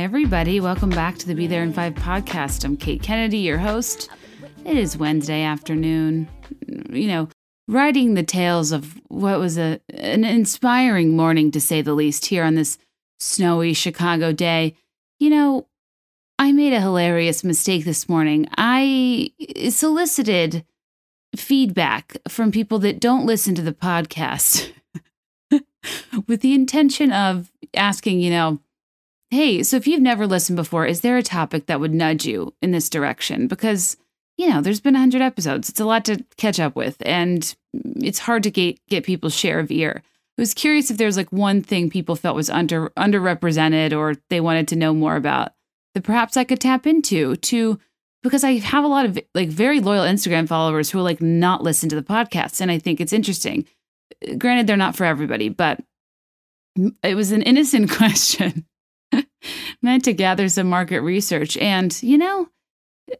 Hi, everybody. Welcome back to the Be There in Five podcast. I'm Kate Kennedy, your host. It is Wednesday afternoon. You know, writing the tales of what was a an inspiring morning, to say the least, here on this snowy Chicago day. You know, I made a hilarious mistake this morning. I solicited feedback from people that don't listen to the podcast with the intention of asking, you know, Hey, so if you've never listened before, is there a topic that would nudge you in this direction? Because, you know, there's been 100 episodes. It's a lot to catch up with, and it's hard to get, get people's share of ear. I was curious if there's like one thing people felt was under underrepresented or they wanted to know more about that perhaps I could tap into to because I have a lot of like very loyal Instagram followers who will like not listen to the podcast and I think it's interesting. Granted they're not for everybody, but it was an innocent question meant to gather some market research. And, you know,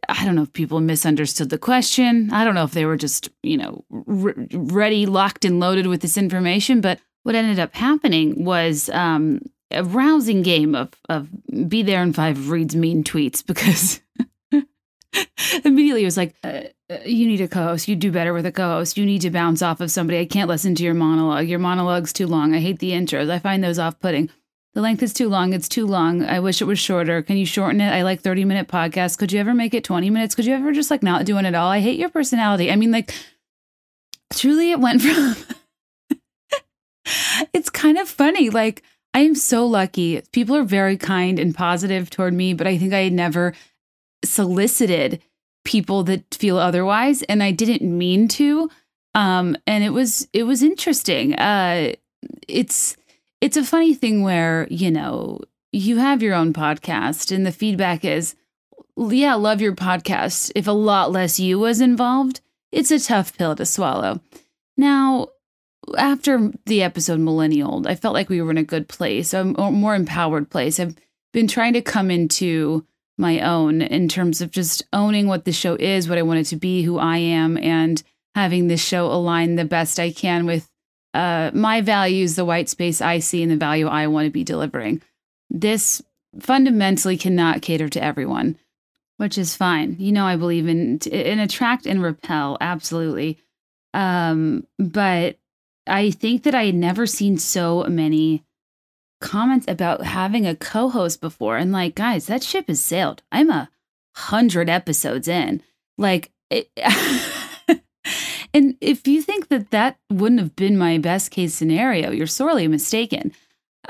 I don't know if people misunderstood the question. I don't know if they were just, you know, re- ready, locked, and loaded with this information. But what ended up happening was um, a rousing game of, of be there in five reads mean tweets because immediately it was like, uh, uh, you need a co host. You do better with a co host. You need to bounce off of somebody. I can't listen to your monologue. Your monologue's too long. I hate the intros. I find those off putting. The length is too long. It's too long. I wish it was shorter. Can you shorten it? I like 30 minute podcasts. Could you ever make it 20 minutes? Could you ever just like not doing it all? I hate your personality. I mean, like, truly, it went from. it's kind of funny. Like, I am so lucky. People are very kind and positive toward me, but I think I had never solicited people that feel otherwise and I didn't mean to. Um and it was it was interesting. Uh it's it's a funny thing where, you know, you have your own podcast and the feedback is, yeah, love your podcast. If a lot less you was involved, it's a tough pill to swallow. Now, after the episode Millennial, I felt like we were in a good place, a more empowered place. I've been trying to come into my own in terms of just owning what the show is, what I want it to be, who I am, and having this show align the best I can with uh, my values, the white space I see, and the value I want to be delivering. This fundamentally cannot cater to everyone, which is fine. You know, I believe in in attract and repel, absolutely. Um, but I think that I had never seen so many comments about having a co-host before, and like, guys, that ship has sailed. I'm a hundred episodes in. Like, it, And if you think that that wouldn't have been my best case scenario, you're sorely mistaken.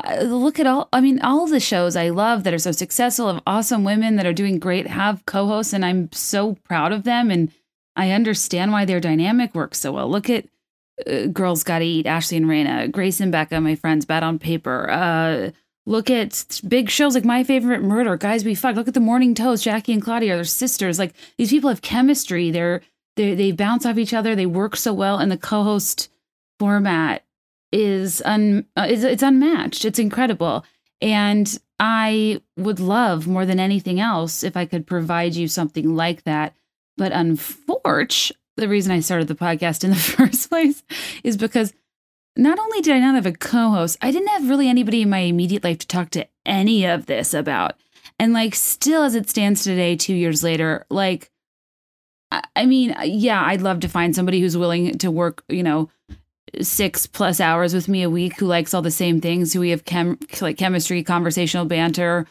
Uh, look at all, I mean, all the shows I love that are so successful of awesome women that are doing great have co hosts, and I'm so proud of them. And I understand why their dynamic works so well. Look at uh, Girls Gotta Eat, Ashley and Rayna, Grace and Becca, my friends, Bad on Paper. Uh, look at big shows like My Favorite Murder, Guys We Fuck. Look at the Morning Toast, Jackie and Claudia, they're sisters. Like these people have chemistry. They're they they bounce off each other. They work so well, and the co-host format is un uh, it's unmatched. It's incredible, and I would love more than anything else if I could provide you something like that. But unfortunately, the reason I started the podcast in the first place is because not only did I not have a co-host, I didn't have really anybody in my immediate life to talk to any of this about. And like still as it stands today 2 years later, like I mean, yeah, I'd love to find somebody who's willing to work, you know, six plus hours with me a week who likes all the same things, who we have chem like chemistry, conversational banter,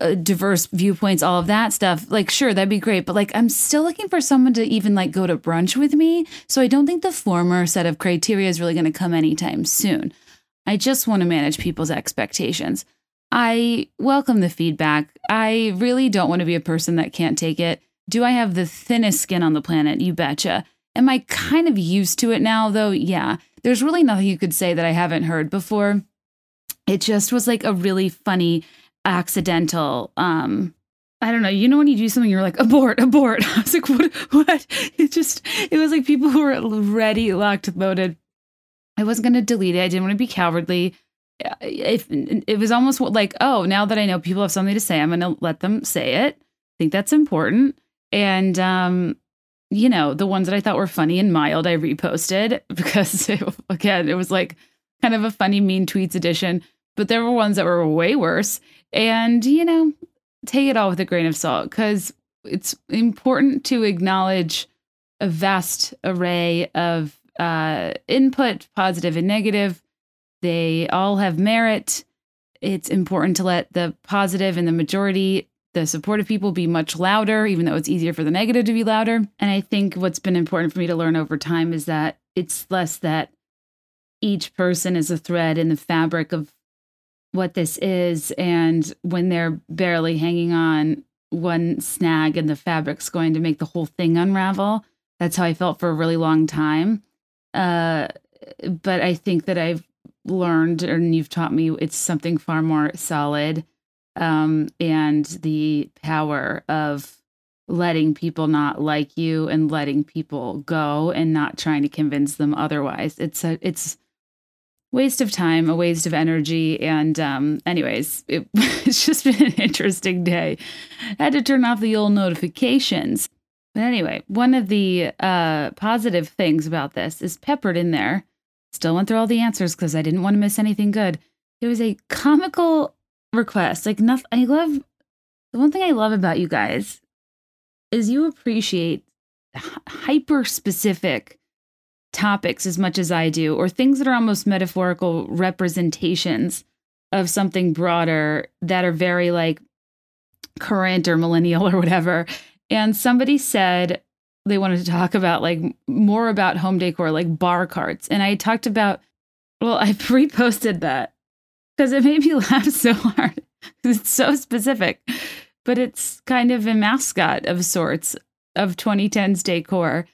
uh, diverse viewpoints, all of that stuff. Like, sure, that'd be great, but like, I'm still looking for someone to even like go to brunch with me. So I don't think the former set of criteria is really going to come anytime soon. I just want to manage people's expectations. I welcome the feedback. I really don't want to be a person that can't take it. Do I have the thinnest skin on the planet? You betcha. Am I kind of used to it now, though? Yeah. There's really nothing you could say that I haven't heard before. It just was like a really funny accidental um I don't know. You know when you do something, you're like abort, abort. I was like, what? What? It just, it was like people who were ready, locked, loaded. I wasn't going to delete it. I didn't want to be cowardly. If it was almost like, oh, now that I know people have something to say, I'm going to let them say it. I think that's important. And, um, you know, the ones that I thought were funny and mild, I reposted because, it, again, it was like kind of a funny, mean tweets edition. But there were ones that were way worse. And, you know, take it all with a grain of salt because it's important to acknowledge a vast array of uh, input, positive and negative. They all have merit. It's important to let the positive and the majority, the supportive people, be much louder, even though it's easier for the negative to be louder. And I think what's been important for me to learn over time is that it's less that each person is a thread in the fabric of what this is. And when they're barely hanging on, one snag in the fabric's going to make the whole thing unravel. That's how I felt for a really long time. Uh, but I think that I've learned, and you've taught me, it's something far more solid. Um, and the power of letting people not like you and letting people go and not trying to convince them otherwise. It's a, it's waste of time, a waste of energy. And um, anyways, it, it's just been an interesting day. I had to turn off the old notifications. But anyway, one of the uh, positive things about this is peppered in there. Still went through all the answers because I didn't want to miss anything good. There was a comical request. Like nothing. I love the one thing I love about you guys is you appreciate hyper specific topics as much as I do, or things that are almost metaphorical representations of something broader that are very like current or millennial or whatever. And somebody said they wanted to talk about like more about home decor, like bar carts. And I talked about, well, I reposted that because it made me laugh so hard. It's so specific, but it's kind of a mascot of sorts of 2010's decor.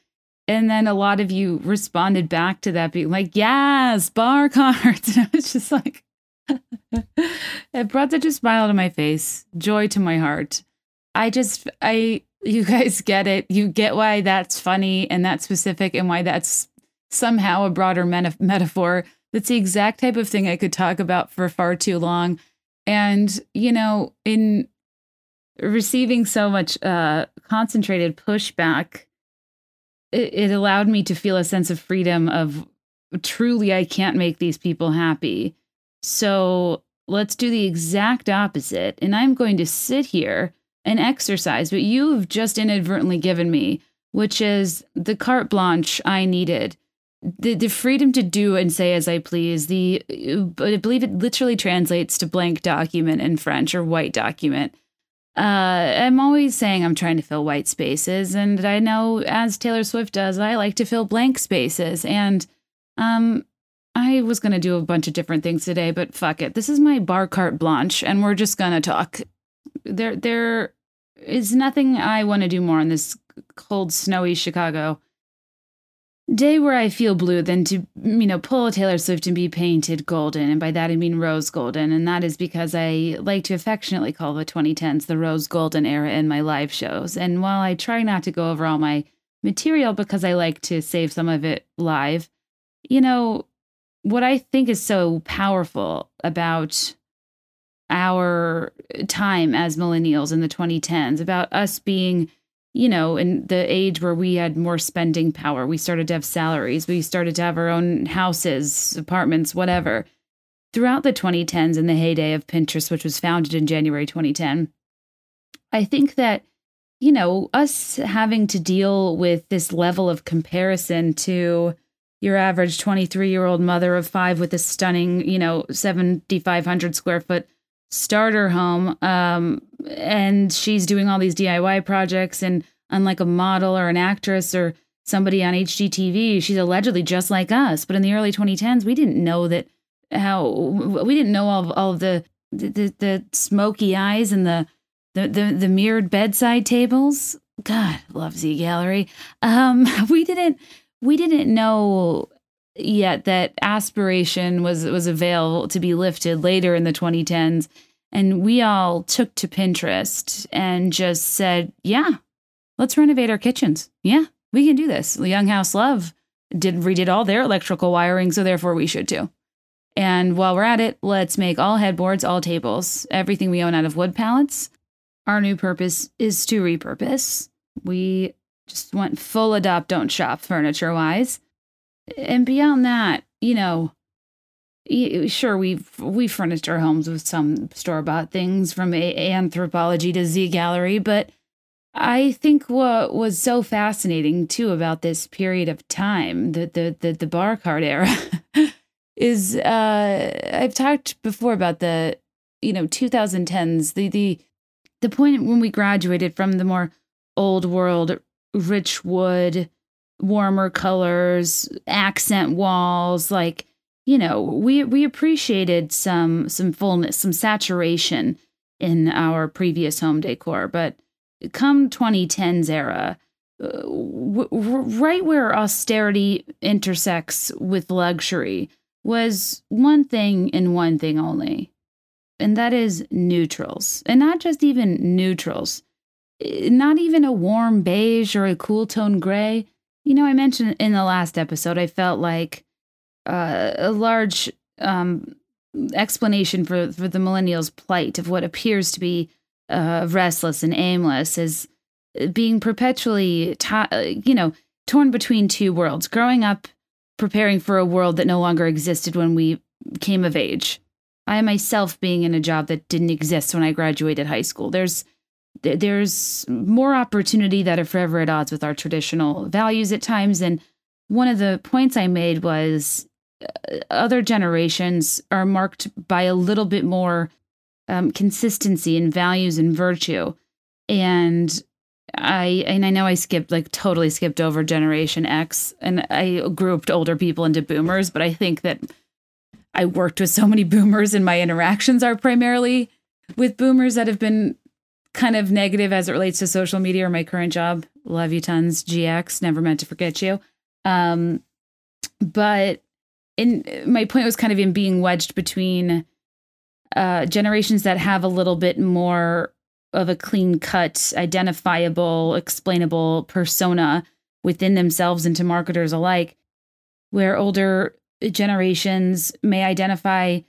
And then a lot of you responded back to that, being like, yes, bar cards. And I was just like, it brought such a smile to my face, joy to my heart. I just, I, you guys get it. You get why that's funny and that's specific and why that's somehow a broader meta- metaphor. That's the exact type of thing I could talk about for far too long. And, you know, in receiving so much uh, concentrated pushback it, it allowed me to feel a sense of freedom of truly I can't make these people happy. So let's do the exact opposite. And I'm going to sit here and exercise what you've just inadvertently given me, which is the carte blanche I needed. The, the freedom to do and say as I please. The I believe it literally translates to blank document in French or white document. Uh, I'm always saying I'm trying to fill white spaces, and I know as Taylor Swift does, I like to fill blank spaces. And um, I was gonna do a bunch of different things today, but fuck it. This is my bar carte blanche, and we're just gonna talk. There, there is nothing I want to do more in this cold, snowy Chicago day where I feel blue than to, you know, pull a Taylor Swift and be painted golden. And by that I mean rose golden. And that is because I like to affectionately call the 2010s the rose golden era in my live shows. And while I try not to go over all my material because I like to save some of it live, you know, what I think is so powerful about our time as millennials in the 2010s, about us being you know, in the age where we had more spending power, we started to have salaries, we started to have our own houses, apartments, whatever. Throughout the 2010s and the heyday of Pinterest, which was founded in January 2010, I think that, you know, us having to deal with this level of comparison to your average 23 year old mother of five with a stunning, you know, 7,500 square foot starter home um, and she's doing all these DIY projects and unlike a model or an actress or somebody on HGTV she's allegedly just like us. But in the early 2010s we didn't know that how we didn't know all of, all of the, the the smoky eyes and the the the, the mirrored bedside tables. God love Z Gallerie. Um we didn't we didn't know yet that aspiration was was a veil to be lifted later in the 2010s and we all took to Pinterest and just said, "Yeah, let's renovate our kitchens. Yeah, we can do this." Young House Love did redid all their electrical wiring, so therefore we should too. And while we're at it, let's make all headboards, all tables, everything we own out of wood pallets. Our new purpose is to repurpose. We just went full adopt, don't shop furniture wise and beyond that, you know, sure we've we furnished our homes with some store bought things from a- Anthropologie to Z Gallerie, but I think what was so fascinating too about this period of time, the the the, the bar cart era, is uh, I've talked before about the you know 2010s, the the the point when we graduated from the more old world, rich wood, warmer colors, accent walls, like you know, we we appreciated some some fullness, some saturation in our previous home decor, but come 2010s era, uh, right where austerity intersects with luxury was one thing and one thing only, and that is neutrals, and not just even neutrals, not even a warm beige or a cool tone gray. You know, I mentioned in the last episode, I felt like uh, a large um, explanation for, for the millennials' plight of what appears to be uh, restless and aimless is being perpetually, t- you know, torn between two worlds. Growing up, preparing for a world that no longer existed when we came of age. I myself being in a job that didn't exist when I graduated high school. There's there's more opportunity that are forever at odds with our traditional values at times. And one of the points I made was other generations are marked by a little bit more um, consistency in values and virtue. And I and I know I skipped like totally skipped over Generation X, and I grouped older people into Boomers, but I think that I worked with so many Boomers, and my interactions are primarily with Boomers that have been kind of negative as it relates to social media or my current job. Love you tons, GX. Never meant to forget you. Um, but in my point was kind of in being wedged between uh, generations that have a little bit more of a clean cut, identifiable, explainable persona within themselves and to marketers alike, where older generations may identify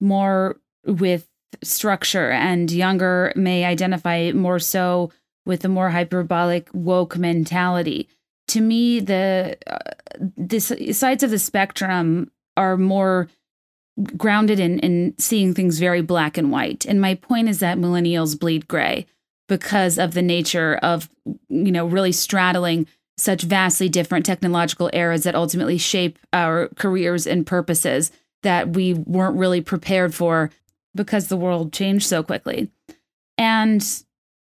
more with structure and younger may identify more so with the more hyperbolic woke mentality. To me, the uh, this sides of the spectrum are more grounded in, in seeing things very black and white. And my point is that millennials bleed gray because of the nature of, you know, really straddling such vastly different technological eras that ultimately shape our careers and purposes that we weren't really prepared for because the world changed so quickly. And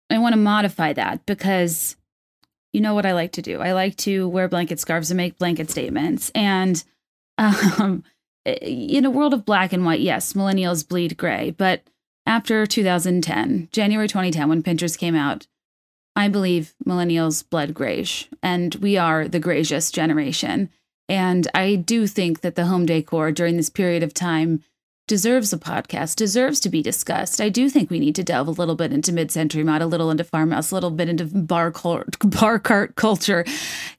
I want to modify that because you know what I like to do. I like to wear blanket scarves and make blanket statements. And um, in a world of black and white, yes, millennials bleed gray. But after 2010, January 2010, when Pinterest came out, I believe millennials bled grayish, and we are the grayish generation. And I do think that the home decor during this period of time deserves a podcast, deserves to be discussed. I do think we need to delve a little bit into mid-century mod, a little into farmhouse, a little bit into bar bar cart culture.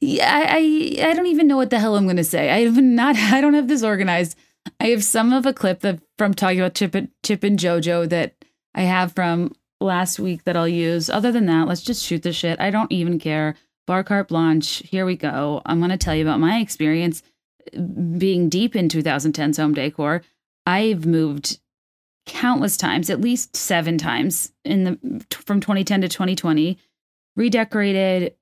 Yeah, I, I don't even know what the hell I'm going to say. I have not. I don't have this organized. I have some of a clip that from talking about Chip and, Chip and JoJo that I have from last week that I'll use. Other than that, let's just shoot the shit. I don't even care. Bar cart blanche. Here we go. I'm going to tell you about my experience uh, being deep in 2010's home decor I've moved countless times, at least seven times in the from 2010 to 2020, redecorated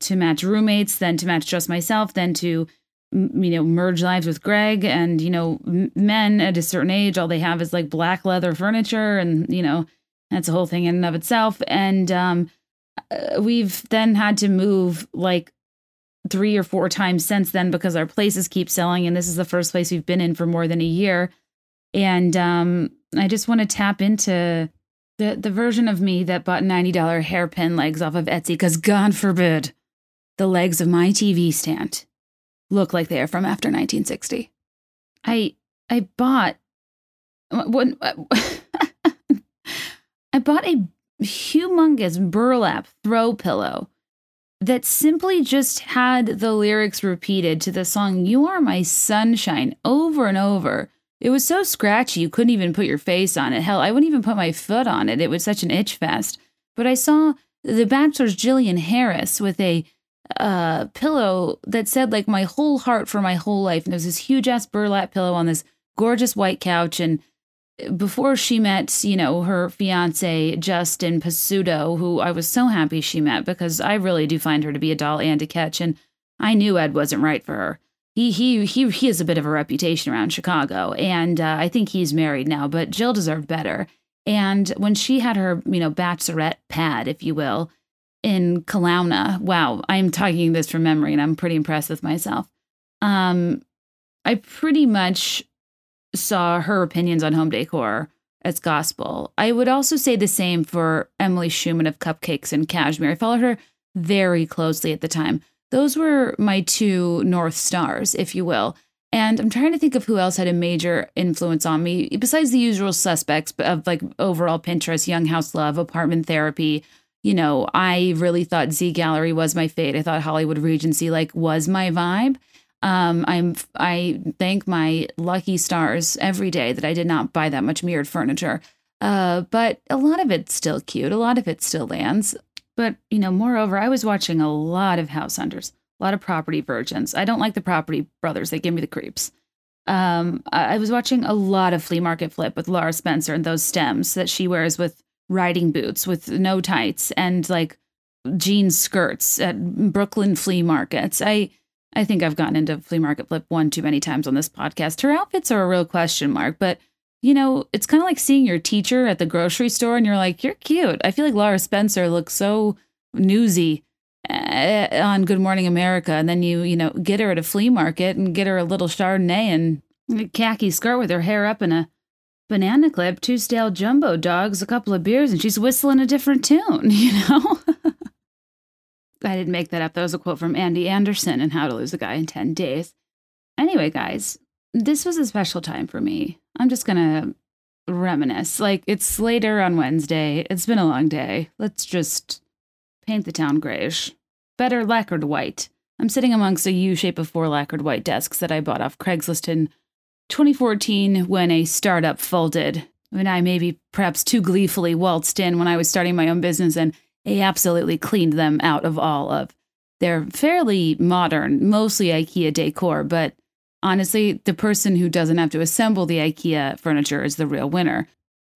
to match roommates, then to match just myself, then to you know merge lives with Greg and you know men at a certain age all they have is like black leather furniture and you know that's a whole thing in and of itself. And um uh, we've then had to move like three or four times since then because our places keep selling and this is the first place we've been in for more than a year and um, I just want to tap into the the version of me that bought $90 hairpin legs off of Etsy because God forbid the legs of my TV stand look like they are from after 1960. I I bought when I bought a humongous burlap throw pillow that simply just had the lyrics repeated to the song You Are My Sunshine over and over it was so scratchy you couldn't even put your face on it. Hell, I wouldn't even put my foot on it. It was such an itch fest. But I saw The Bachelor's Jillian Harris with a uh, pillow that said like my whole heart for my whole life. And there was this huge ass burlap pillow on this gorgeous white couch and before she met, you know, her fiance Justin Pasutto, who I was so happy she met because I really do find her to be a doll and a catch, and I knew Ed wasn't right for her. He he he he has a bit of a reputation around Chicago, and uh, I think he's married now. But Jill deserved better. And when she had her, you know, bachelorette pad, if you will, in Kelowna, wow, I'm talking this from memory, and I'm pretty impressed with myself. Um, I pretty much saw her opinions on home decor as gospel. I would also say the same for Emily Schuman of Cupcakes and Cashmere. I followed her very closely at the time. Those were my two North Stars, if you will. And I'm trying to think of who else had a major influence on me, besides the usual suspects of like overall Pinterest, Young House Love, Apartment Therapy. You know, I really thought Z Gallerie was my fate. I thought Hollywood Regency like was my vibe. Um, I'm I thank my lucky stars every day that I did not buy that much mirrored furniture. Uh, but a lot of it's still cute. A lot of it still lands. But you know, moreover, I was watching a lot of house hunters, a lot of property virgins. I don't like the property brothers; they give me the creeps. Um, I was watching a lot of flea market flip with Lara Spencer and those stems that she wears with riding boots with no tights and like jean skirts at Brooklyn flea markets. I I think I've gotten into flea market flip one too many times on this podcast. Her outfits are a real question mark, but you know, it's kind of like seeing your teacher at the grocery store and you're like, you're cute. I feel like Lara Spencer looks so newsy uh, on Good Morning America. And then you, you know, get her at a flea market and get her a little Chardonnay and a khaki skirt with her hair up in a banana clip, two stale jumbo dogs, a couple of beers, and she's whistling a different tune, you know? I didn't make that up. That was a quote from Andy Anderson in How to Lose a Guy in 10 Days. Anyway, guys, this was a special time for me. I'm just to reminisce. Like, it's later on Wednesday. It's been a long day. Let's just paint the town grayish. Better lacquered white. I'm sitting amongst a U shape of four lacquered white desks that I bought off Craigslist in 2014 when a startup folded. When I maybe perhaps too gleefully waltzed in when I was starting my own business and he absolutely cleaned them out of all of. They're fairly modern, mostly IKEA decor, but honestly, the person who doesn't have to assemble the IKEA furniture is the real winner.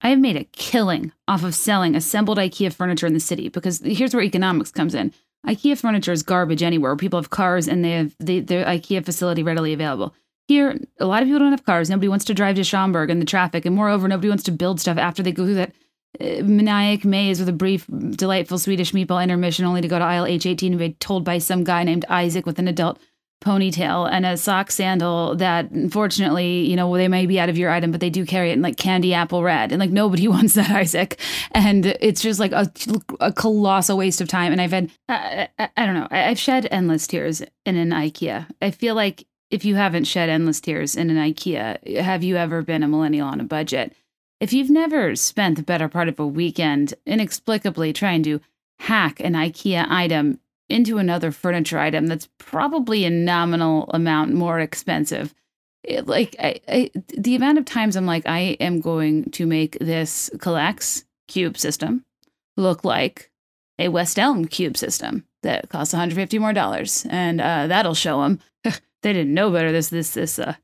I have made a killing off of selling assembled IKEA furniture in the city because here's where economics comes in. IKEA furniture is garbage anywhere. People have cars and they have the, the IKEA facility readily available. Here, a lot of people don't have cars. Nobody wants to drive to Schaumburg in the traffic. And moreover, nobody wants to build stuff after they go through that uh, maniac maze with a brief, delightful Swedish meatball intermission, only to go to aisle H18 and be told by some guy named Isaac with an adult ponytail and a sock sandal that unfortunately, you know, they may be out of your item, but they do carry it in like candy apple red. And like nobody wants that, Isaac. And it's just like a, a colossal waste of time. And I've had, I, I, I don't know, I've shed endless tears in an IKEA. I feel like if you haven't shed endless tears in an IKEA, have you ever been a millennial on a budget? If you've never spent the better part of a weekend inexplicably trying to hack an IKEA item into another furniture item that's probably a nominal amount more expensive, it, like I, I, the amount of times I'm like, I am going to make this Kallax cube system look like a West Elm cube system that costs 150 more dollars, and uh, that'll show them they didn't know better. This this this uh,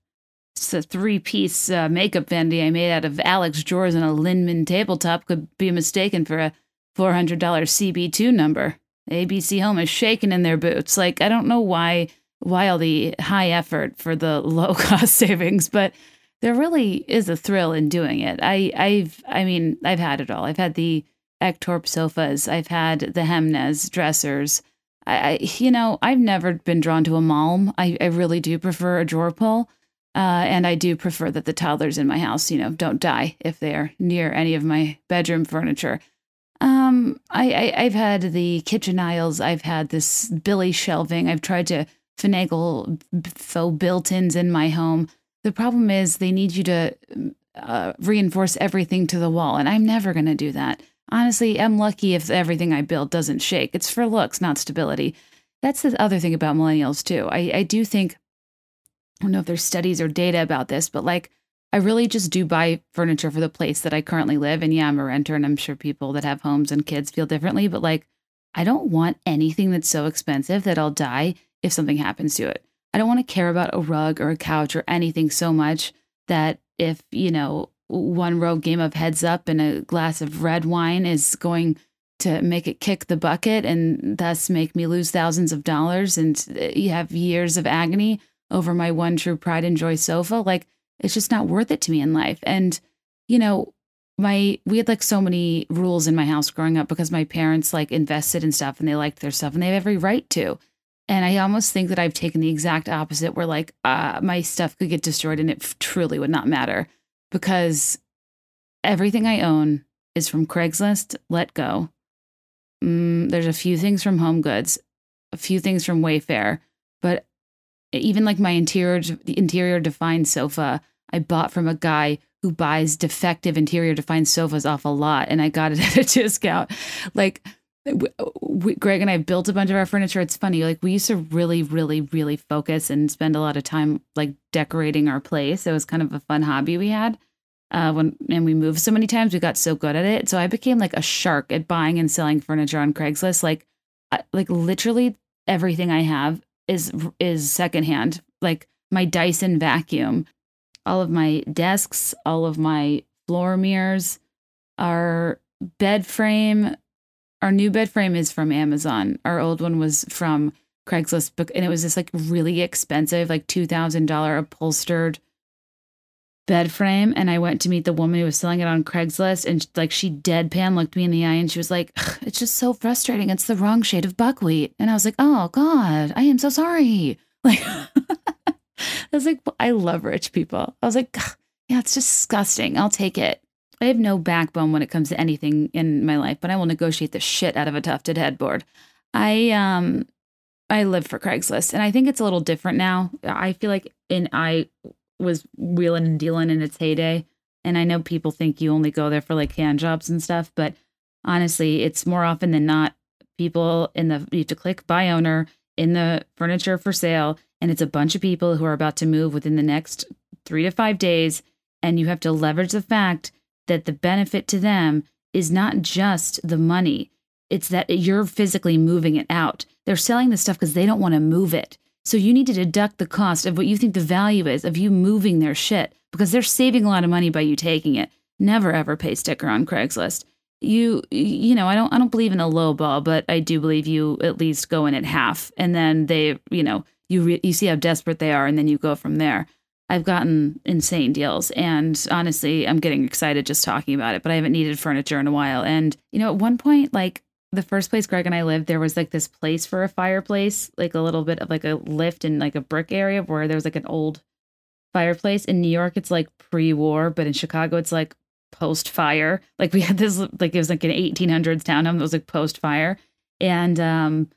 it's a three piece uh, makeup vanity I made out of Alex drawers and a Linnmon tabletop could be mistaken for a $400 CB2 number. ABC Home is shaking in their boots. Like, I don't know why why all the high effort for the low cost savings, but there really is a thrill in doing it. I, I've, I mean, I've had it all. I've had the Ektorp sofas. I've had the Hemnes dressers. I, I, you know, I've never been drawn to a Malm. I, I really do prefer a drawer pull. Uh, and I do prefer that the toddlers in my house, you know, don't die if they're near any of my bedroom furniture. Um, I, I have had the kitchen aisles. I've had this Billy shelving. I've tried to finagle faux built-ins in my home. The problem is they need you to uh, reinforce everything to the wall, and I'm never going to do that. Honestly, I'm lucky if everything I build doesn't shake. It's for looks, not stability. That's the other thing about millennials too. I, I do think I don't know if there's studies or data about this, but like I really just do buy furniture for the place that I currently live. And yeah, I'm a renter and I'm sure people that have homes and kids feel differently, but like I don't want anything that's so expensive that I'll die if something happens to it. I don't want to care about a rug or a couch or anything so much that if, you know, one rogue game of heads up and a glass of red wine is going to make it kick the bucket and thus make me lose thousands of dollars and uh, you have years of agony over my one true pride and joy sofa like it's just not worth it to me in life. And you know my we had like so many rules in my house growing up because my parents like invested in stuff and they liked their stuff and they have every right to. And i almost think that i've taken the exact opposite where like uh, my stuff could get destroyed and it truly would not matter because everything i own is from craigslist let go. Mm, there's a few things from home goods a few things from wayfair but even like my interior the interior defined sofa i bought from a guy who buys defective interior defined sofas off a lot and I got it at a discount. Like we, Greg and I built a bunch of our furniture. It's funny, like we used to really, really, really focus and spend a lot of time like decorating our place. It was kind of a fun hobby we had. Uh, when and we moved so many times, we got so good at it. So I became like a shark at buying and selling furniture on Craigslist. Like, I, like literally everything I have is is secondhand. Like my Dyson vacuum all of my desks, all of my floor mirrors, our bed frame. Our new bed frame is from Amazon. Our old one was from Craigslist, book, and it was this like really expensive, like two thousand dollar upholstered bed frame. And I went to meet the woman who was selling it on Craigslist, and like she deadpan looked me in the eye, and she was like, "It's just so frustrating. It's the wrong shade of buckwheat." And I was like, "Oh God, I am so sorry." Like I was like, I love rich people. I was like, yeah, it's disgusting. I'll take it. I have no backbone when it comes to anything in my life, but I will negotiate the shit out of a tufted headboard. I um I live for Craigslist and I think it's a little different now. I feel like in I was wheeling and dealing in its heyday. And I know people think you only go there for like hand jobs and stuff, but honestly, it's more often than not people in the you have to click by owner in the furniture for sale and it's a bunch of people who are about to move within the next three to five days. And you have to leverage the fact that the benefit to them is not just the money, it's that you're physically moving it out. They're selling the stuff because they don't want to move it. So you need to deduct the cost of what you think the value is of you moving their shit because they're saving a lot of money by you taking it. Never ever pay sticker on Craigslist. You you know, I don't I don't believe in a low ball, but I do believe you at least go in at half and then they, you know, you re- you see how desperate they are and then you go from there. I've gotten insane deals and honestly, I'm getting excited just talking about it, but I haven't needed furniture in a while. And you know, at one point like the first place Greg and I lived, there was like this place for a fireplace, like a little bit of like a lift in like a brick area where there was like an old fireplace. In New York, it's like pre-war, but in Chicago, it's like post-fire. Like we had this, like it was like an 1800s townhome that was like post-fire, and um,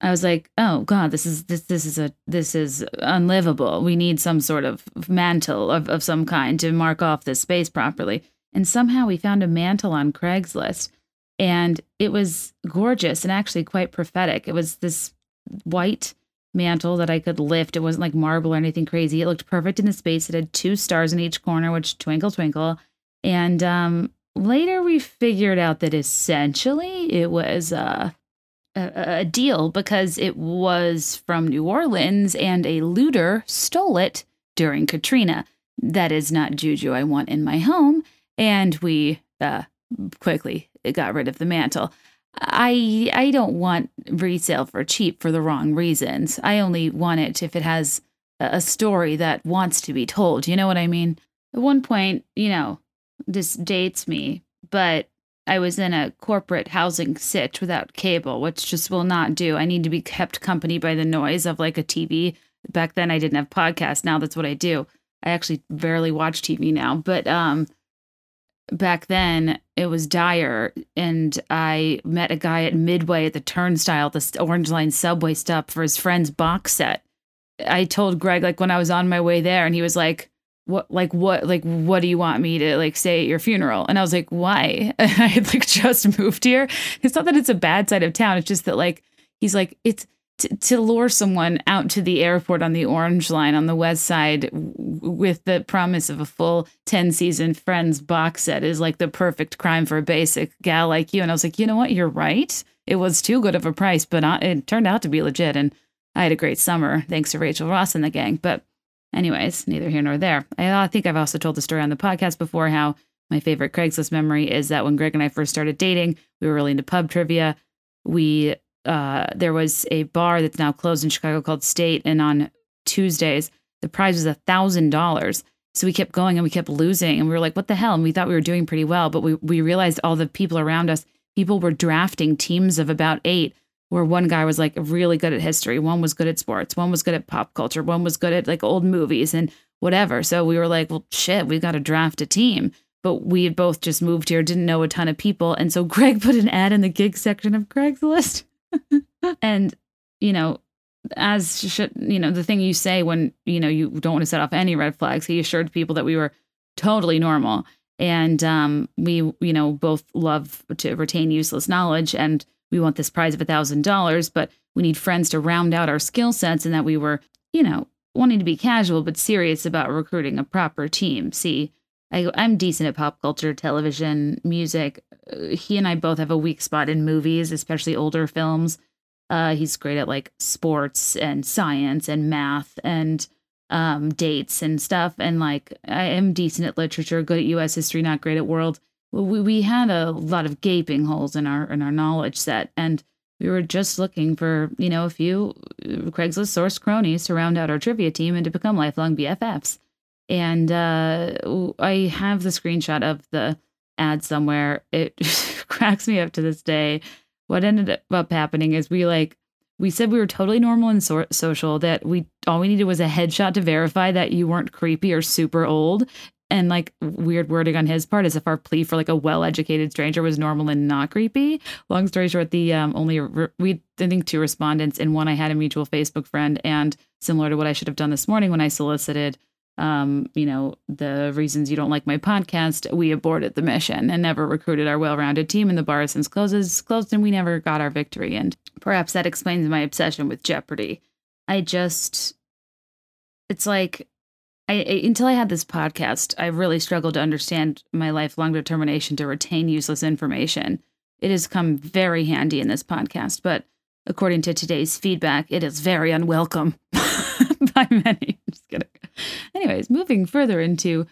I was like, oh God, this is this this is a this is unlivable. We need some sort of mantle of, of some kind to mark off this space properly. And somehow we found a mantle on Craigslist and it was gorgeous and actually quite prophetic. It was this white mantle that I could lift. It wasn't like marble or anything crazy. It looked perfect in the space. It had two stars in each corner, which twinkle twinkle. And um, later we figured out that essentially it was uh a, a deal because it was from New Orleans and a looter stole it during Katrina. That is not juju I want in my home. And we uh, quickly got rid of the mantle. I I don't want resale for cheap for the wrong reasons. I only want it if it has a story that wants to be told. You know what I mean? At one point, you know, this dates me, but I was in a corporate housing sitch without cable, which just will not do. I need to be kept company by the noise of like a TV. Back then I didn't have podcasts. Now that's what I do. I actually barely watch TV now, but um back then it was dire and I met a guy at Midway at the turnstile, the Orange Line subway stop for his friend's box set. I told Greg like when I was on my way there and he was like what like what like what do you want me to like say at your funeral? And i was like why? I had like just moved here. It's not that it's a bad side of town it's just that like he's like it's to, to lure someone out to the airport on the orange line on the west side w- with the promise of a full 10 season friends box set is like the perfect crime for a basic gal like you. And i was like you know what? You're right. It was too good of a price but I, it turned out to be legit. And i had a great summer thanks to rachel ross and the gang. But Anyways, neither here nor there. I, I think I've also told the story on the podcast before how my favorite Craigslist memory is that when Greg and I first started dating, we were really into pub trivia. We uh, there was a bar that's now closed in Chicago called State, and on Tuesdays the prize was a thousand dollars. So we kept going and we kept losing, and we were like, "What the hell?" And we thought we were doing pretty well, but we we realized all the people around us, people were drafting teams of about eight where one guy was like really good at history, one was good at sports, one was good at pop culture, one was good at like old movies and whatever. So we were like, well, shit, we got to draft a team. But we had both just moved here, didn't know a ton of people. And so Greg put an ad in the gig section of Craigslist. And, you know, as should, you know, the thing you say when, you know, you don't want to set off any red flags, he assured people that we were totally normal. And um, we, you know, both love to retain useless knowledge. And we want this prize of a $1,000, but we need friends to round out our skill sets and that we were, you know, wanting to be casual but serious about recruiting a proper team. See, I, am decent at pop culture, television, music. Uh, he and I both have a weak spot in movies, especially older films. Uh, he's great at like sports and science and math and um, dates and stuff. And like, I am decent at literature, good at U.S. history, not great at world we, we had a lot of gaping holes in our in our knowledge set and we were just looking for you know a few uh, craigslist source cronies to round out our trivia team and to become lifelong bffs and uh, i have the screenshot of the ad somewhere. It cracks me up to this day. What ended up happening is we like we said we were totally normal and so- social that we all we needed was a headshot to verify that you weren't creepy or super old. And like weird wording on his part as if our plea for like a well-educated stranger was normal and not creepy. Long story short, the um, only re- we I think two respondents, and one I had a mutual Facebook friend, and similar to what I should have done this morning when I solicited, um, you know, the reasons you don't like my podcast, we aborted the mission and never recruited our well-rounded team, and the bar since closes closed, and we never got our victory. And perhaps that explains my obsession with Jeopardy. I just, it's like I, until I had this podcast, I really struggled to understand my lifelong determination to retain useless information. It has come very handy in this podcast, but according to today's feedback, it is very unwelcome by many. Just kidding. Anyways, moving further into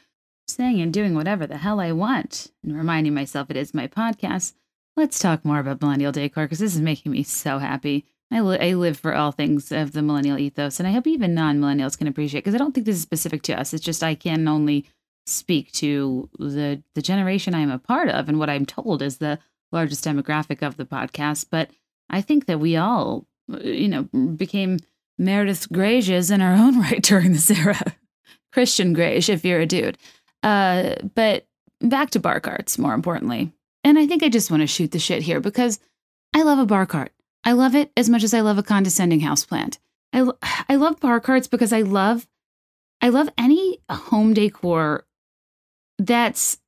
saying and doing whatever the hell I want and reminding myself it is my podcast, let's talk more about millennial decor because this is making me so happy. I, li- I live for all things of the millennial ethos, and I hope even non millennials can appreciate because I don't think this is specific to us. It's just I can only speak to the the generation I am a part of, and what I'm told is the largest demographic of the podcast. But I think that we all, uh, you know, became Meredith Grages in our own right during this era. Christian Grage, if you're a dude. Uh, but back to bar carts, more importantly. And I think I just want to shoot the shit here because I love a bar cart. I love it as much as I love a condescending houseplant. I, I love bar carts because I love I love any home decor that's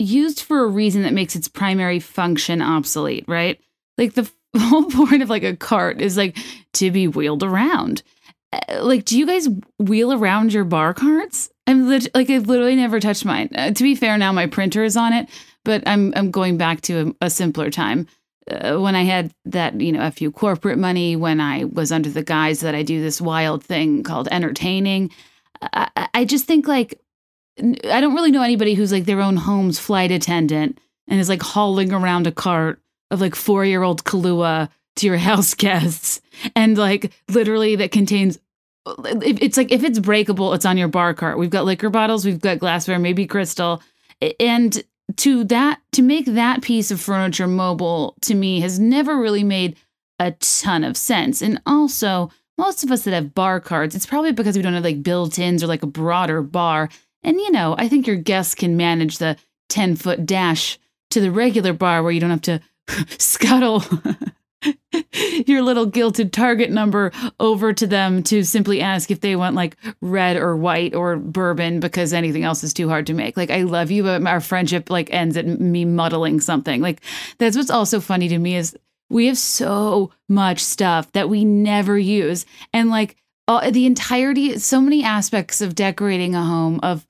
used for a reason that makes its primary function obsolete, right? Like the whole point of like a cart is like to be wheeled around. Uh, like, do you guys wheel around your bar carts? I'm lit- like, I've literally never touched mine. Uh, to be fair, now my printer is on it, but I'm I'm going back to a, a simpler time uh, when I had that, you know, a few corporate money, when I was under the guise that I do this wild thing called entertaining, I, I just think like, I don't really know anybody who's like their own home's flight attendant and is like hauling around a cart of like four year old Kahlua to your house guests and like literally that contains it's like if it's breakable it's on your bar cart we've got liquor bottles we've got glassware maybe crystal and to that to make that piece of furniture mobile to me has never really made a ton of sense. And also, most of us that have bar cards, it's probably because we don't have like built-ins or like a broader bar. And you know, I think your guests can manage the 10 foot dash to the regular bar where you don't have to scuttle your little gilded target number over to them to simply ask if they want like red or white or bourbon because anything else is too hard to make. Like I love you, but our friendship like ends at me muddling something. Like that's what's also funny to me is we have so much stuff that we never use, and like all, the entirety, so many aspects of decorating a home of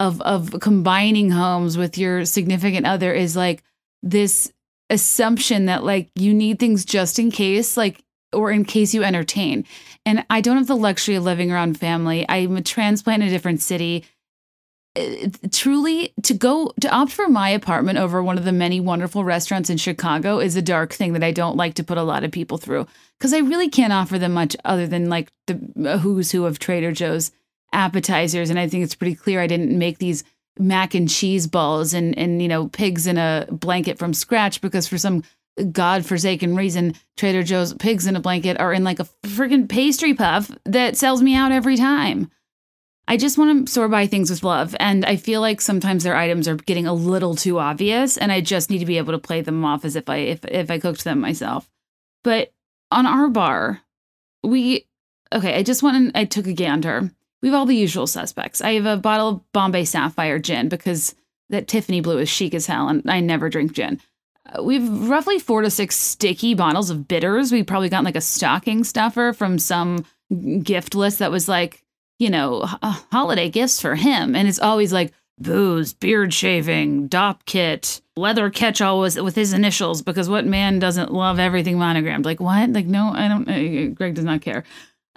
of of combining homes with your significant other is like this assumption that like you need things just in case like or in case you entertain. And I don't have the luxury of living around family. I'm a transplant in a different city. Uh, truly, to go to opt for my apartment over one of the many wonderful restaurants in Chicago is a dark thing that I don't like to put a lot of people through because I really can't offer them much other than like the uh, who's who of Trader Joe's appetizers. And I think it's pretty clear I didn't make these mac and cheese balls and and you know pigs in a blanket from scratch because for some godforsaken reason Trader Joe's pigs in a blanket are in like a freaking pastry puff that sells me out every time. I just want to sort buy things with love and I feel like sometimes their items are getting a little too obvious and I just need to be able to play them off as if I if if I cooked them myself. But on our bar, we okay, I just went and I took a gander we have all the usual suspects. I have a bottle of Bombay Sapphire gin because that Tiffany blue is chic as hell, and I never drink gin. Uh, we have roughly four to six sticky bottles of bitters. We probably got like a stocking stuffer from some gift list that was like, you know, holiday gifts for him. And it's always like booze, beard shaving, dop kit, leather catch all with, with his initials because what man doesn't love everything monogrammed? Like, what? Like, no, I don't, uh, Greg does not care.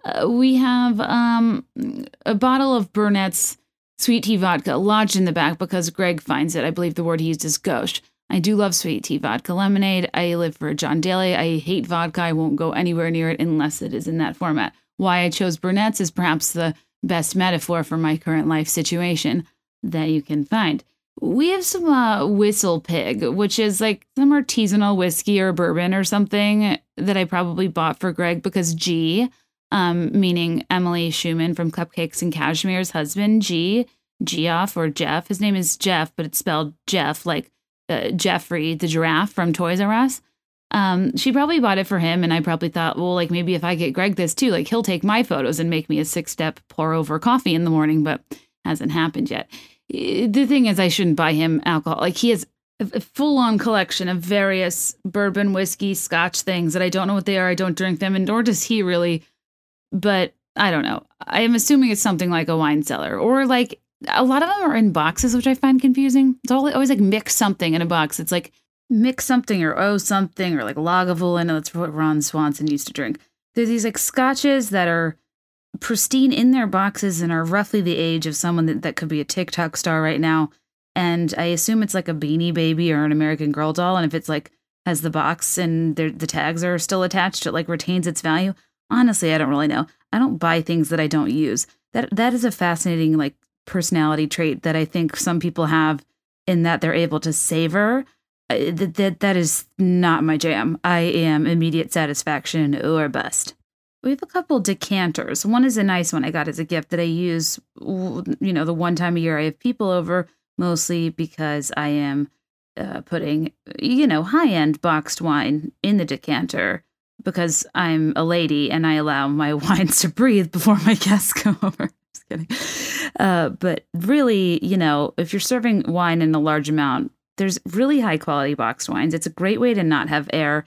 Uh, we have um, a bottle of Burnett's sweet tea vodka lodged in the back because Greg finds it. I believe the word he used is gauche. I do love sweet tea vodka lemonade. I live for John Daly. I hate vodka. I won't go anywhere near it unless it is in that format. Why I chose Burnett's is perhaps the best metaphor for my current life situation that you can find. We have some uh, Whistle Pig, which is like some artisanal whiskey or bourbon or something that I probably bought for Greg because G, um, meaning Emily Schuman from Cupcakes and Cashmere's husband, G, Geoff or Jeff. His name is Jeff, but it's spelled Jeff, like uh, Jeffrey the giraffe from Toys R Us. Um, she probably bought it for him, and I probably thought, well, like maybe if I get Greg this too, like he'll take my photos and make me a six step pour over coffee in the morning, but hasn't happened yet. The thing is, I shouldn't buy him alcohol. Like he has a full on collection of various bourbon, whiskey, scotch things that I don't know what they are. I don't drink them, and nor does he really but I don't know. I am assuming it's something like a wine cellar or like a lot of them are in boxes, which I find confusing. It's always, always like mix something in a box. It's like mix something or oh something or like Lagavulin. That's what Ron Swanson used to drink. There's these like scotches that are pristine in their boxes and are roughly the age of someone that, that could be a TikTok star right now. And I assume it's like a beanie baby or an American Girl doll. And if it's like has the box and the tags are still attached, it like retains its value. Honestly, I don't really know. I don't buy things that I don't use. That that is a fascinating like personality trait that I think some people have in that they're able to savor. That that that is not my jam. I am immediate satisfaction or bust. We have a couple decanters. One is a nice one I got as a gift that I use, you know, the one time a year I have people over, mostly because I am uh, putting, you know, high end boxed wine in the decanter because I'm a lady and I allow my wines to breathe before my guests come over. Just kidding. Uh, but really, you know, if you're serving wine in a large amount, there's really high quality boxed wines. It's a great way to not have air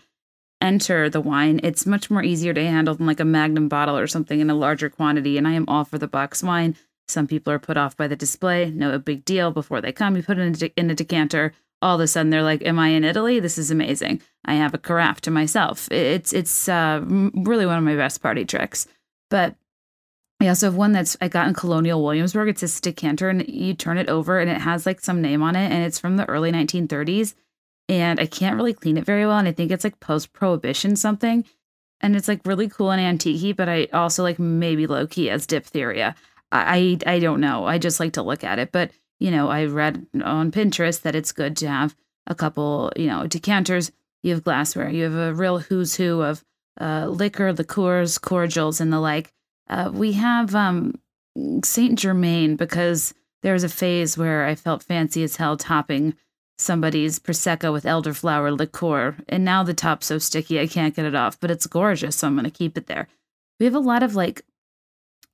enter the wine. It's much more easier to handle than like a magnum bottle or something in a larger quantity. And I am all for the box wine. Some people are put off by the display. No a big deal. Before they come, you put it in a, de- in a decanter all of a sudden they're like, "Am I in Italy? This is amazing. I have a carafe to myself." It's it's uh, really one of my best party tricks. But I also have one that's I got in Colonial Williamsburg. It's a decanter, and you turn it over, and it has like some name on it, and it's from the early 1930s. And I can't really clean it very well, and I think it's like post Prohibition something. And it's like really cool and antique but I also like maybe low key as diphtheria. I I don't know. I just like to look at it, but you know, I read on Pinterest that it's good to have a couple, you know, decanters. You have glassware. You have a real who's who of uh, liquor, liqueurs, cordials, and the like. Uh, we have um, Saint Germain because there was a phase where I felt fancy as hell topping somebody's prosecco with elderflower liqueur, and now the top's so sticky I can't get it off. But it's gorgeous, so I'm gonna keep it there. We have a lot of like,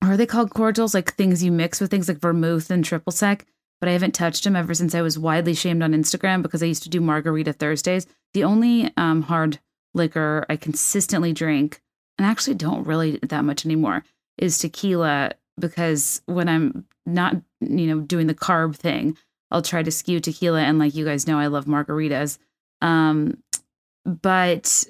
are they called cordials? Like things you mix with things like vermouth and triple sec but I haven't touched them ever since I was widely shamed on Instagram because I used to do margarita Thursdays. The only um, hard liquor I consistently drink, and actually don't really that much anymore, is tequila because when I'm not, you know, doing the carb thing, I'll try to skew tequila. And like you guys know, I love margaritas. Um, but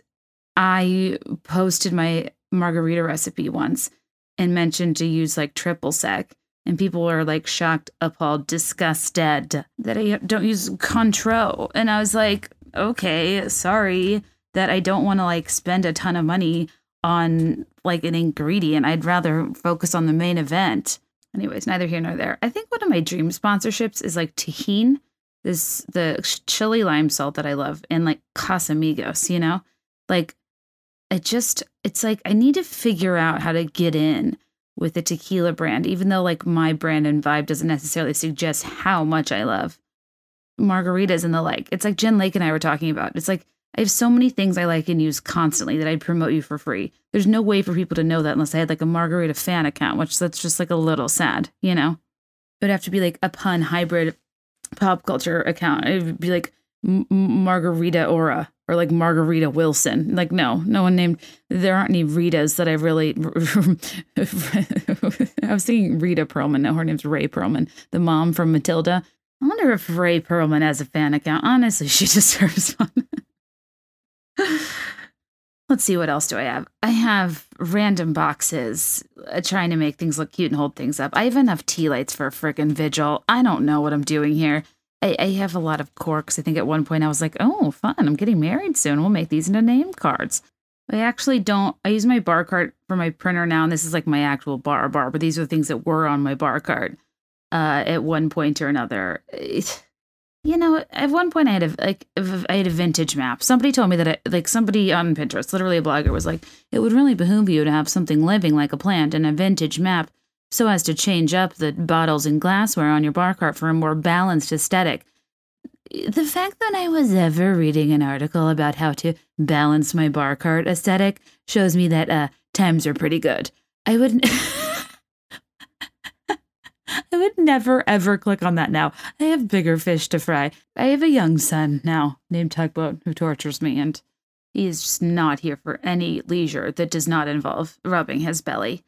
I posted my margarita recipe once and mentioned to use like triple sec. And people were like shocked, appalled, disgusted that I don't use Cointreau. And I was like, okay, sorry that I don't want to like spend a ton of money on like an ingredient. I'd rather focus on the main event. Anyways, neither here nor there. I think one of my dream sponsorships is like Tajín, this the chili lime salt that I love, and like Casamigos, you know? Like it just it's like I need to figure out how to get in with the tequila brand, even though like my brand and vibe doesn't necessarily suggest how much I love margaritas and the like. It's like Jen Lake and I were talking about. It's like I have so many things I like and use constantly that I'd promote you for free. There's no way for people to know that unless I had like a margarita fan account, which that's just like a little sad, you know? It would have to be like a pun hybrid pop culture account. It would be like Margarita Aura or like Margarita Wilson. Like, no, no one named, there aren't any Ritas that I really, I was thinking Rita Perlman. No, her name's Rhea Perlman, the mom from Matilda. I wonder if Rhea Perlman has a fan account. Honestly, she deserves one. Let's see, what else do I have? I have random boxes uh, trying to make things look cute and hold things up. I have enough tea lights for a freaking vigil. I don't know what I'm doing here. I, I have a lot of corks. I think at one point I was like, oh, fun. I'm getting married soon. We'll make these into name cards. I actually don't. I use my bar cart for my printer now, and this is like my actual bar bar, but these are things that were on my bar cart uh, at one point or another. You know, at one point I had a like I had a vintage map. Somebody told me that I, like somebody on Pinterest, literally a blogger, was like, it would really behoove you to have something living like a plant and a vintage map, so as to change up the bottles and glassware on your bar cart for a more balanced aesthetic. The fact that I was ever reading an article about how to balance my bar cart aesthetic shows me that uh, times are pretty good. I would. I would never ever click on that now. I have bigger fish to fry. I have a young son now named Tugboat who tortures me, and he is just not here for any leisure that does not involve rubbing his belly.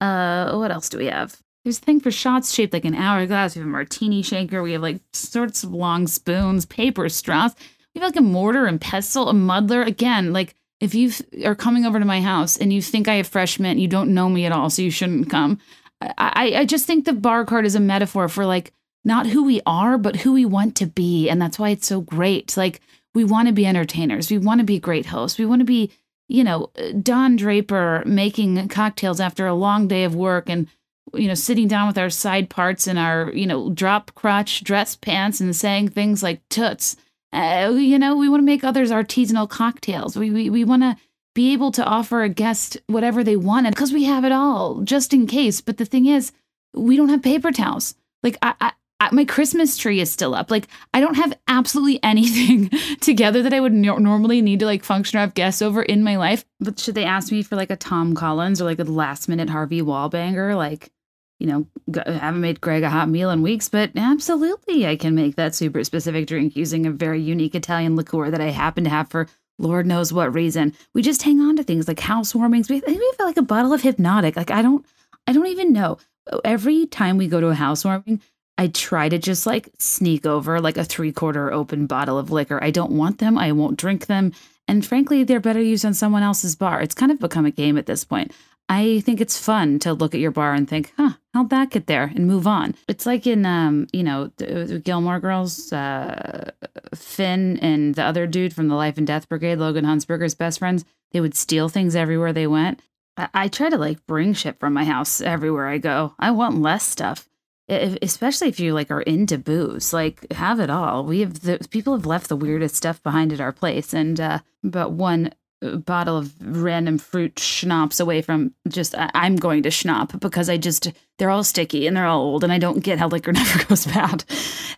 Uh, what else do we have? There's a thing for shots shaped like an hourglass. We have a martini shaker. We have like sorts of long spoons, paper straws. We have like a mortar and pestle, a muddler. Again, like if you are coming over to my house and you think I have fresh mint, you don't know me at all, so you shouldn't come. I, I just think the bar cart is a metaphor for like not who we are, but who we want to be. And that's why it's so great. Like we want to be entertainers. We want to be great hosts. We want to be, you know, Don Draper making cocktails after a long day of work and, you know, sitting down with our side parts and our, you know, drop crotch dress pants and saying things like toots. Uh, you know, we want to make others artisanal cocktails. We, we, we want to be able to offer a guest whatever they wanted because we have it all just in case. But the thing is, we don't have paper towels. Like I, I, I my Christmas tree is still up. Like I don't have absolutely anything together that I would no- normally need to like function or have guests over in my life. But should they ask me for like a Tom Collins or like a last minute Harvey Wallbanger, like you know, I haven't made Greg a hot meal in weeks, but absolutely I can make that super specific drink using a very unique Italian liqueur that I happen to have for Lord knows what reason. We just hang on to things like housewarmings. We, we have like a bottle of Hpnotiq. Like I don't, I don't even know. Every time we go to a housewarming, I try to just like sneak over like a three quarter open bottle of liquor. I don't want them. I won't drink them. And frankly, they're better used on someone else's bar. It's kind of become a game at this point. I think it's fun to look at your bar and think, huh, how'd that get there and move on. It's like in, um, you know, the Gilmore Girls, uh, Finn and the other dude from the Life and Death Brigade, Logan Huntzberger's best friends, they would steal things everywhere they went. I, I try to like bring shit from my house everywhere I go. I want less stuff. If, especially if you like are into booze like have it all we have the people have left the weirdest stuff behind at our place and uh but one bottle of random fruit schnapps away from just I, am going to schnapp because I just they're all sticky and they're all old and I don't get how liquor never goes bad.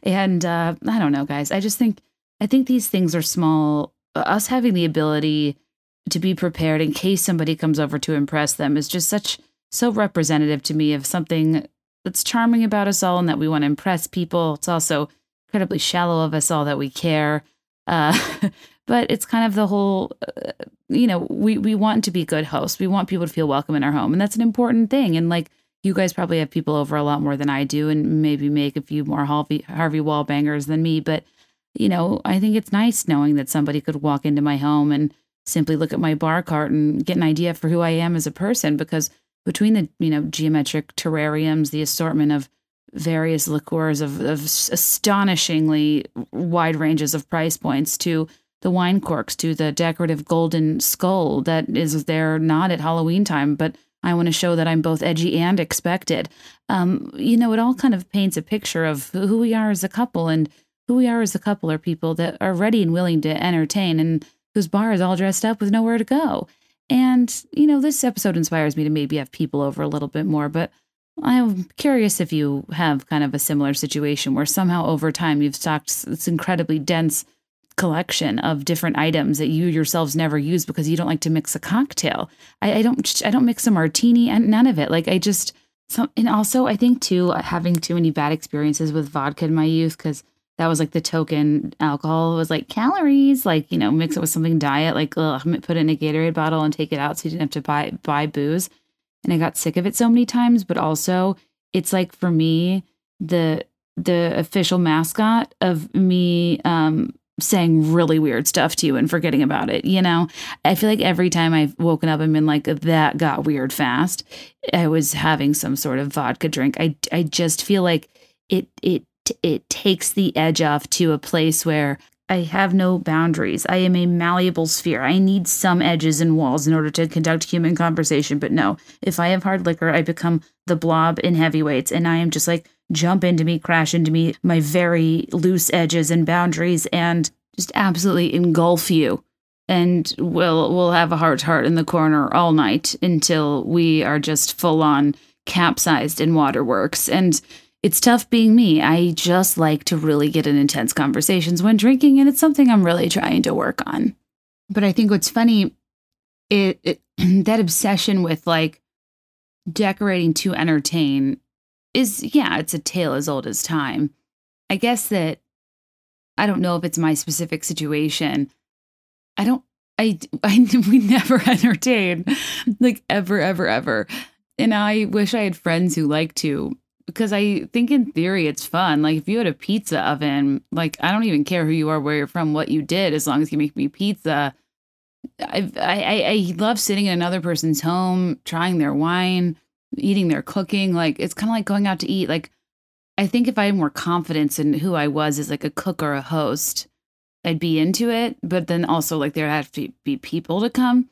And uh, I don't know, guys. I just think I think these things are small. Us having the ability to be prepared in case somebody comes over to impress them is just such so representative to me of something that's charming about us all and that we want to impress people. It's also incredibly shallow of us all that we care. Uh, but it's kind of the whole uh, you know we we want to be good hosts we want people to feel welcome in our home and that's an important thing and like you guys probably have people over a lot more than I do and maybe make a few more Harvey Harvey Wallbangers than me but you know I think it's nice knowing that somebody could walk into my home and simply look at my bar cart and get an idea for who I am as a person because between the you know geometric terrariums, the assortment of various liqueurs of, of astonishingly wide ranges of price points to the wine corks to the decorative golden skull that is there not at Halloween time, but I want to show that I'm both edgy and expected. Um, you know, it all kind of paints a picture of who we are as a couple, and who we are as a couple are people that are ready and willing to entertain and whose bar is all dressed up with nowhere to go. And, you know, this episode inspires me to maybe have people over a little bit more, but I'm curious if you have kind of a similar situation where somehow over time you've stocked this incredibly dense collection of different items that you yourselves never use because you don't like to mix a cocktail. I, I don't I don't mix a martini and none of it. Like I just so and also I think too uh, having too many bad experiences with vodka in my youth because that was like the token alcohol was like calories, like, you know, mix it with something diet, like ugh, put it in a Gatorade bottle and take it out so you didn't have to buy buy booze. And I got sick of it so many times, but also it's like for me, the the official mascot of me um saying really weird stuff to you and forgetting about it. You know, I feel like every time I've woken up and been like, that got weird fast, I was having some sort of vodka drink. I, I just feel like it, it it takes the edge off to a place where I have no boundaries. I am a malleable sphere. I need some edges and walls in order to conduct human conversation. But no, if I have hard liquor, I become the blob in heavyweights and I am just like, jump into me, crash into me, my very loose edges and boundaries, and just absolutely engulf you. And we'll we'll have a heart heart in the corner all night until we are just full on capsized in waterworks. And it's tough being me. I just like to really get in intense conversations when drinking, and it's something I'm really trying to work on. But I think what's funny, it, it that obsession with like decorating to entertain is yeah, it's a tale as old as time. I guess that I don't know if it's my specific situation. I don't I I we never entertain like ever ever ever. And I wish I had friends who like to because I think in theory it's fun. Like if you had a pizza oven, like I don't even care who you are, where you're from, what you did, as long as you make me pizza. I I I love sitting in another person's home, trying their wine, eating their cooking. Like it's kind of like going out to eat. Like I think if I had more confidence in who I was as like a cook or a host, I'd be into it. But then also like there had to be people to come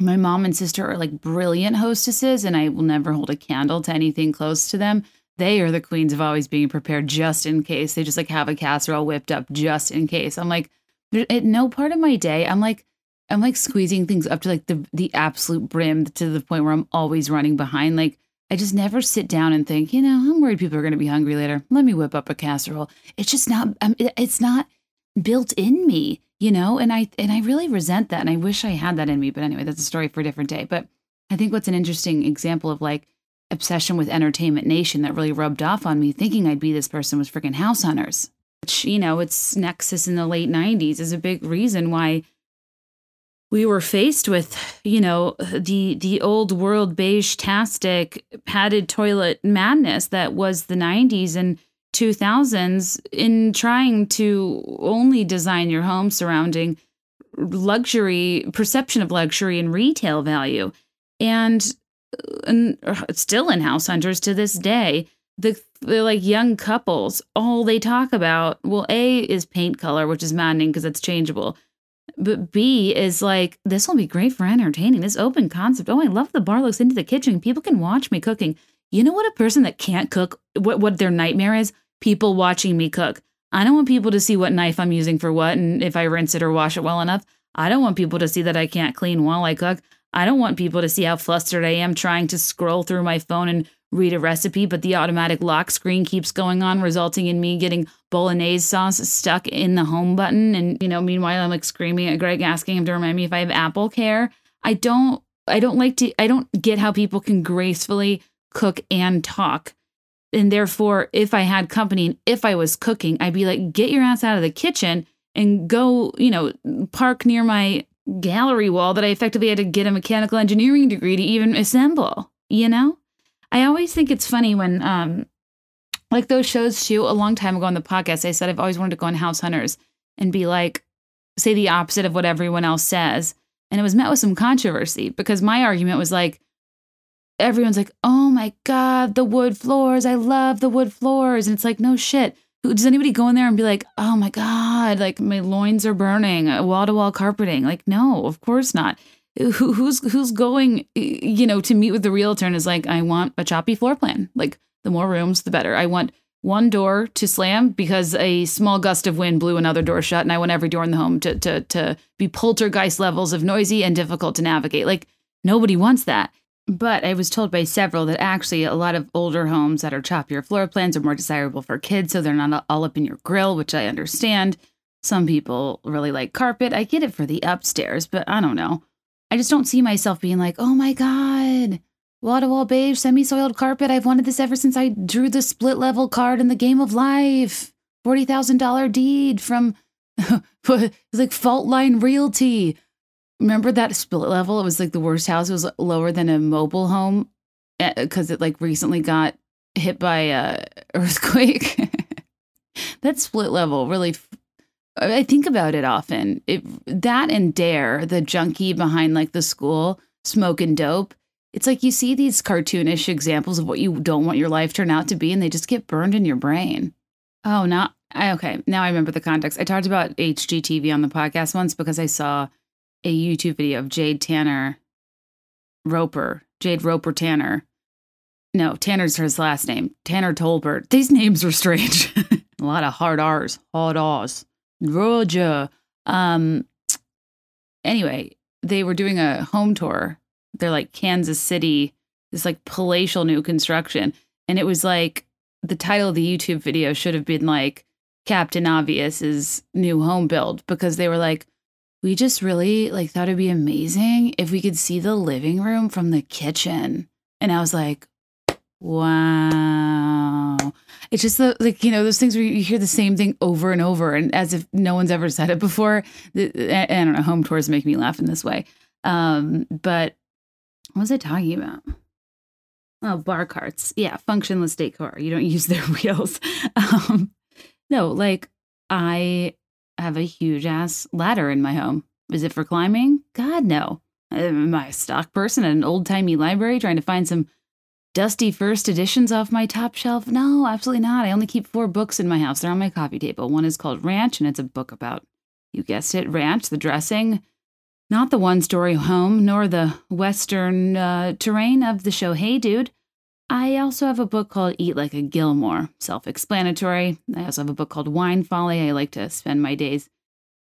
my mom and sister are like brilliant hostesses, and I will never hold a candle to anything close to them. They are the queens of always being prepared just in case. They just like have a casserole whipped up just in case. I'm like, at no part of my day, I'm like, I'm like squeezing things up to like the the absolute brim to the point where I'm always running behind. Like I just never sit down and think, you know, I'm worried people are going to be hungry later. Let me whip up a casserole. It's just not. Um, it's not built in me you know and i and i really resent that and i wish i had that in me but anyway that's a story for a different day. But i think what's an interesting example of like obsession with entertainment nation that really rubbed off on me thinking i'd be this person was freaking house hunters which you know its nexus in the late 90s is a big reason why we were faced with you know the the old world beige tastic padded toilet madness that was the 90s and 2000s in trying to only design your home surrounding luxury perception of luxury and retail value. And, and uh, still in house hunters to this day the, the like young couples all they talk about well a is paint color which is maddening because it's changeable but b is like this will be great for entertaining this open concept oh i love the bar looks into the kitchen people can watch me cooking. You know what a person that can't cook what what their nightmare is people watching me cook. I don't want people to see what knife I'm using for what and if I rinse it or wash it well enough. I don't want people to see that I can't clean while I cook. I don't want people to see how flustered I am trying to scroll through my phone and read a recipe, but the automatic lock screen keeps going on, resulting in me getting bolognese sauce stuck in the home button. And, you know, meanwhile, I'm like screaming at Greg, asking him to remind me if I have Apple Care. I don't, I don't like to, I don't get how people can gracefully cook and talk and therefore, if I had company and if I was cooking, I'd be like, get your ass out of the kitchen and go, you know, park near my gallery wall that I effectively had to get a mechanical engineering degree to even assemble, you know? I always think it's funny when, um, like those shows too, a long time ago on the podcast, I said I've always wanted to go on House Hunters and be like, say the opposite of what everyone else says And it was met with some controversy because my argument was like, everyone's like, oh my God, the wood floors. I love the wood floors. And it's like, no shit. Does anybody go in there and be like, oh my God, like my loins are burning, uh, wall to wall carpeting? Like, no, of course not. Who, who's who's going, you know, to meet with the realtor and is like, I want a choppy floor plan. Like, the more rooms, the better. I want one door to slam because a small gust of wind blew another door shut, and I want every door in the home to to to be poltergeist levels of noisy and difficult to navigate. Like nobody wants that. But I was told by several that actually a lot of older homes that are choppier floor plans are more desirable for kids, so they're not all up in your grill, which I understand. Some people really like carpet. I get it for the upstairs, but I don't know. I just don't see myself being like, oh my God, Wall to wall beige, semi soiled carpet. I've wanted this ever since I drew the split level card in the game of life. $40,000 deed from like Fault Line Realty. Remember that split level? It was like the worst house. It was lower than a mobile home because eh, it like recently got hit by a earthquake. that split level really I think about it often. It that and Dare, the junkie behind like the school smoking dope it's like you see these cartoonish examples of what you don't want your life turn out to be, and they just get burned in your brain. Oh, now okay. Now I remember the context. I talked about HGTV on the podcast once because I saw a YouTube video of Jade Tanner Roper, Jade Roper Tanner. No, Tanner's his last name. Tanner Tolbert. These names are strange. a lot of hard R's, hard R's. Roger. Um. Anyway, they were doing a home tour they're like Kansas City, this like palatial new construction. And it was like the title of the YouTube video should have been like Captain Obvious's new home build because they were like, we just really like thought it'd be amazing if we could see the living room from the kitchen. And I was like, wow. It's just the, like, you know, those things where you hear the same thing over and over and as if no one's ever said it before. I don't know, home tours make me laugh in this way. Um, but what was I talking about? Oh, bar carts. Yeah, functionless decor. You don't use their wheels. Um, no, like I have a huge ass ladder in my home. Is it for climbing? God, no. Am I a stock person at an old timey library trying to find some dusty first editions off my top shelf? No, absolutely not. I only keep four books in my house. They're on my coffee table. One is called Ranch, and it's a book about, you guessed it, ranch, the dressing, not the one story home, nor the western uh, terrain of the show Hey Dude. I also have a book called Eat Like a Gilmore, self explanatory. I also have a book called Wine Folly. I like to spend my days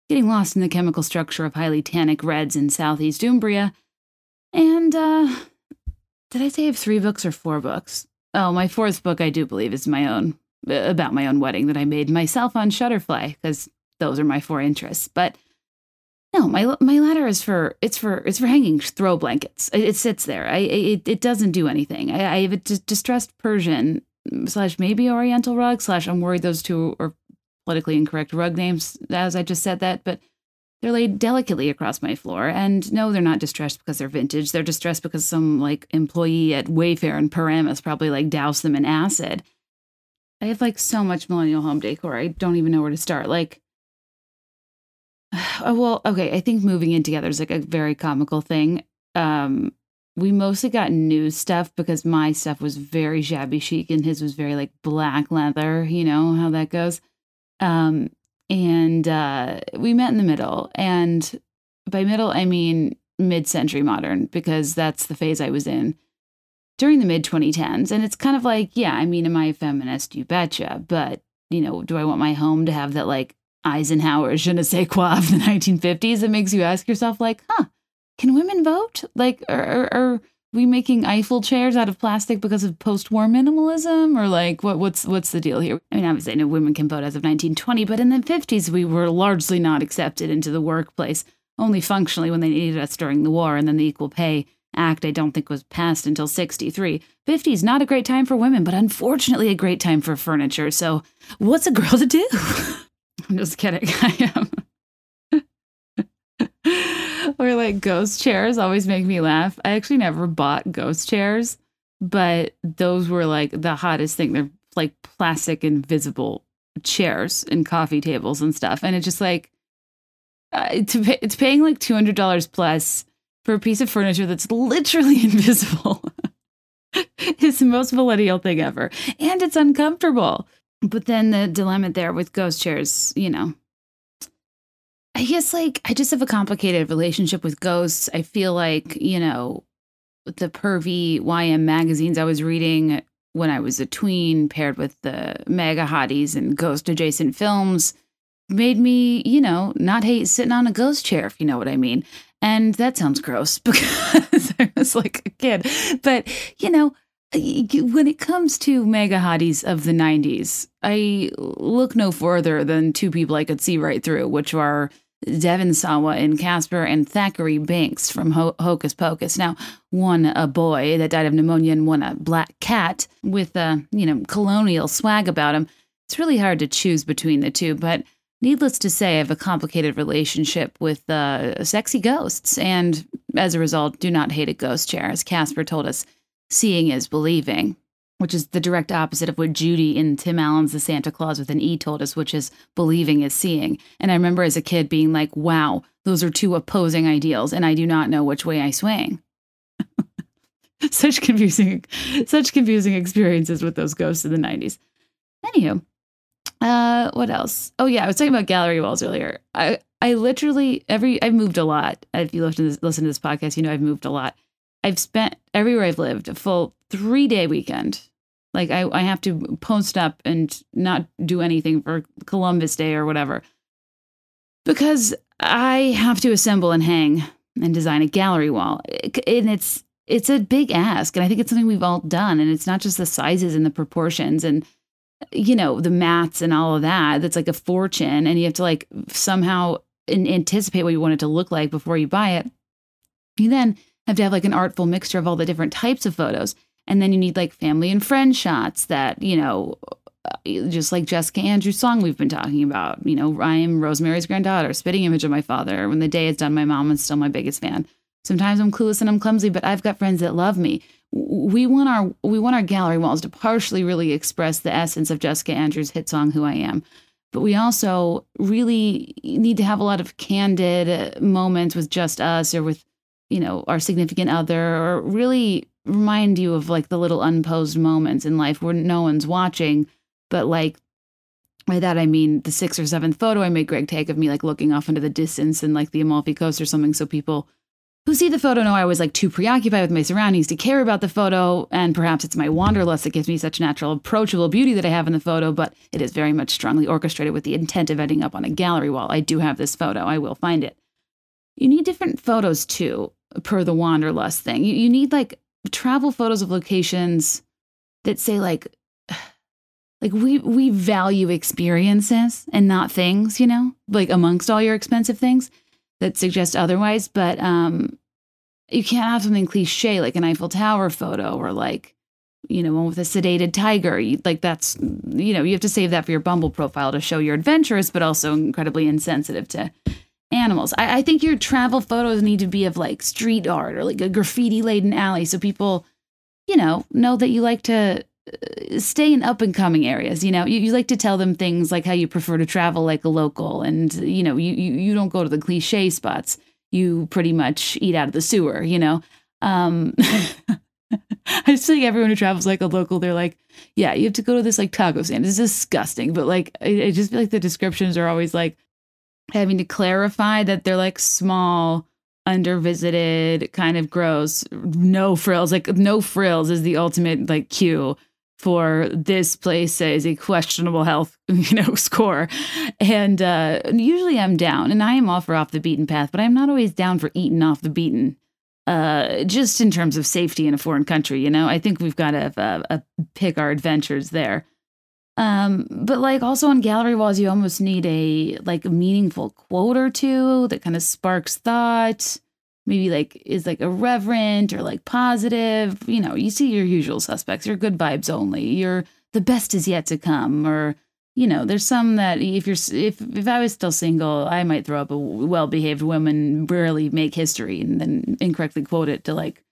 getting lost in the chemical structure of highly tannic reds in southeast Umbria. And, uh, did I say I have three books or four books? Oh, my fourth book, I do believe, is my own, about my own wedding that I made myself on Shutterfly, because those are my four interests. But no, my my ladder is for it's for it's for hanging throw blankets. It, it sits there. I it, it doesn't do anything. I, I have a d- distressed Persian slash maybe Oriental rug slash I'm worried those two are politically incorrect rug names as I just said that, but they're laid delicately across my floor. And no, they're not distressed because they're vintage. They're distressed because some like employee at Wayfair and Paramus probably like doused them in acid. I have like so much millennial home decor. I don't even know where to start. Like Oh, well, okay. I think moving in together is like a very comical thing. Um, we mostly got new stuff because my stuff was very shabby chic and his was very like black leather. You know how that goes. Um, and uh, we met in the middle. And by middle, I mean mid century modern because that's the phase I was in during the mid 2010s. And it's kind of like, yeah, I mean, am I a feminist? You betcha. But, you know, do I want my home to have that like Eisenhower je ne sais quoi of the 1950s, it makes you ask yourself, like, huh, can women vote? Like, are, are we making Eiffel chairs out of plastic because of post-war minimalism, or like, what, what's what's the deal here? I mean, obviously, I know women can vote as of 1920, but in the 50s, we were largely not accepted into the workplace, only functionally when they needed us during the war, and then the Equal Pay Act, I don't think was passed until 63. 50 is not a great time for women, but unfortunately a great time for furniture. So, what's a girl to do? I'm just kidding. I am. or like ghost chairs always make me laugh. I actually never bought ghost chairs, but those were like the hottest thing. They're like plastic invisible chairs and coffee tables and stuff. And it's just like, uh, to pay, it's paying like two hundred dollars plus for a piece of furniture that's literally invisible. it's the most millennial thing ever, and it's uncomfortable. But then the dilemma there with ghost chairs, you know, I guess like I just have a complicated relationship with ghosts. I feel like, you know, the pervy YM magazines I was reading when I was a tween, paired with the mega hotties and ghost adjacent films, made me, you know, not hate sitting on a ghost chair, if you know what I mean. And that sounds gross because I was like a kid. But, you know, when it comes to mega hotties of the 90s, I look no further than two people I could see right through, which are Devon Sawa and Casper and Thackery Binx from Ho- Hocus Pocus. Now, one a boy that died of pneumonia and one a black cat with a, you know, colonial swag about him. It's really hard to choose between the two, but needless to say, I have a complicated relationship with uh, sexy ghosts, and as a result, do not hate a ghost chair. As Casper told us, seeing is believing which is the direct opposite of what Judy in Tim Allen's The Santa Clause with an E told us, which is believing is seeing. And I remember as a kid being like, wow, those are two opposing ideals, and I do not know which way I swing. such confusing, such confusing experiences with those ghosts in the 90s. Anywho, uh, what else? Oh yeah, I was talking about gallery walls earlier. I I literally every I've moved a lot. If you listen to this, listen to this podcast, you know I've moved a lot. I've spent everywhere I've lived a full three day weekend. Like I, I have to post up and not do anything for Columbus Day or whatever. Because I have to assemble and hang and design a gallery wall. And it's it's a big ask. And I think it's something we've all done. And it's not just the sizes and the proportions and you know, the mats and all of that. That's like a fortune. And you have to like somehow anticipate what you want it to look like before you buy it. You then have to have like an artful mixture of all the different types of photos. And then you need like family and friend shots that, you know, uh, just like Jessica Andrews' song we've been talking about. You know, I am Rosemary's granddaughter, spitting image of my father. When the day is done, my mom is still my biggest fan. Sometimes I'm clueless and I'm clumsy, but I've got friends that love me. We want our we want our gallery walls to partially really express the essence of Jessica Andrews' hit song "Who I Am," but we also really need to have a lot of candid moments with just us or with you know our significant other, or really remind you of like the little unposed moments in life where no one's watching, but like by that I mean the sixth or seventh photo I made Greg take of me like looking off into the distance and like the Amalfi Coast or something, so people who see the photo know I was like too preoccupied with my surroundings to care about the photo, and perhaps it's my wanderlust that gives me such natural, approachable beauty that I have in the photo, but it is very much strongly orchestrated with the intent of ending up on a gallery wall. I do have this photo, I will find it. You need different photos too, per the wanderlust thing. You, you need like travel photos of locations that say like like we we value experiences and not things, you know, like amongst all your expensive things that suggest otherwise. But um, you can't have something cliche like an Eiffel Tower photo or like you know one with a sedated tiger. like that's you know you have to save that for your Bumble profile to show you're adventurous, but also incredibly insensitive to animals. I, I think your travel photos need to be of like street art or like a graffiti laden alley so people, you know, know that you like to uh, stay in up and coming areas. You know, you, you like to tell them things like how you prefer to travel like a local and, you know, you, you, you don't go to the cliche spots. You pretty much eat out of the sewer, you know? Um, I just think everyone who travels like a local, they're like, yeah, you have to go to this like taco stand. It's disgusting. But like, I, I just feel like the descriptions are always like, having to clarify that they're like small, undervisited, kind of gross, no frills. Like no frills is the ultimate like cue for this place is a questionable health, you know, score. And uh, usually I'm down, and I am all for off the beaten path, but I'm not always down for eating off the beaten. Uh, just in terms of safety in a foreign country, you know, I think we've got to uh, pick our adventures there. Um, but like also on gallery walls, you almost need a like a meaningful quote or two that kind of sparks thought. Maybe like is like irreverent or like positive. You know, you see your usual suspects. You're good vibes only. You're the best is yet to come. Or you know, there's some that if you're if if I was still single, I might throw up a well-behaved woman rarely make history and then incorrectly quote it to like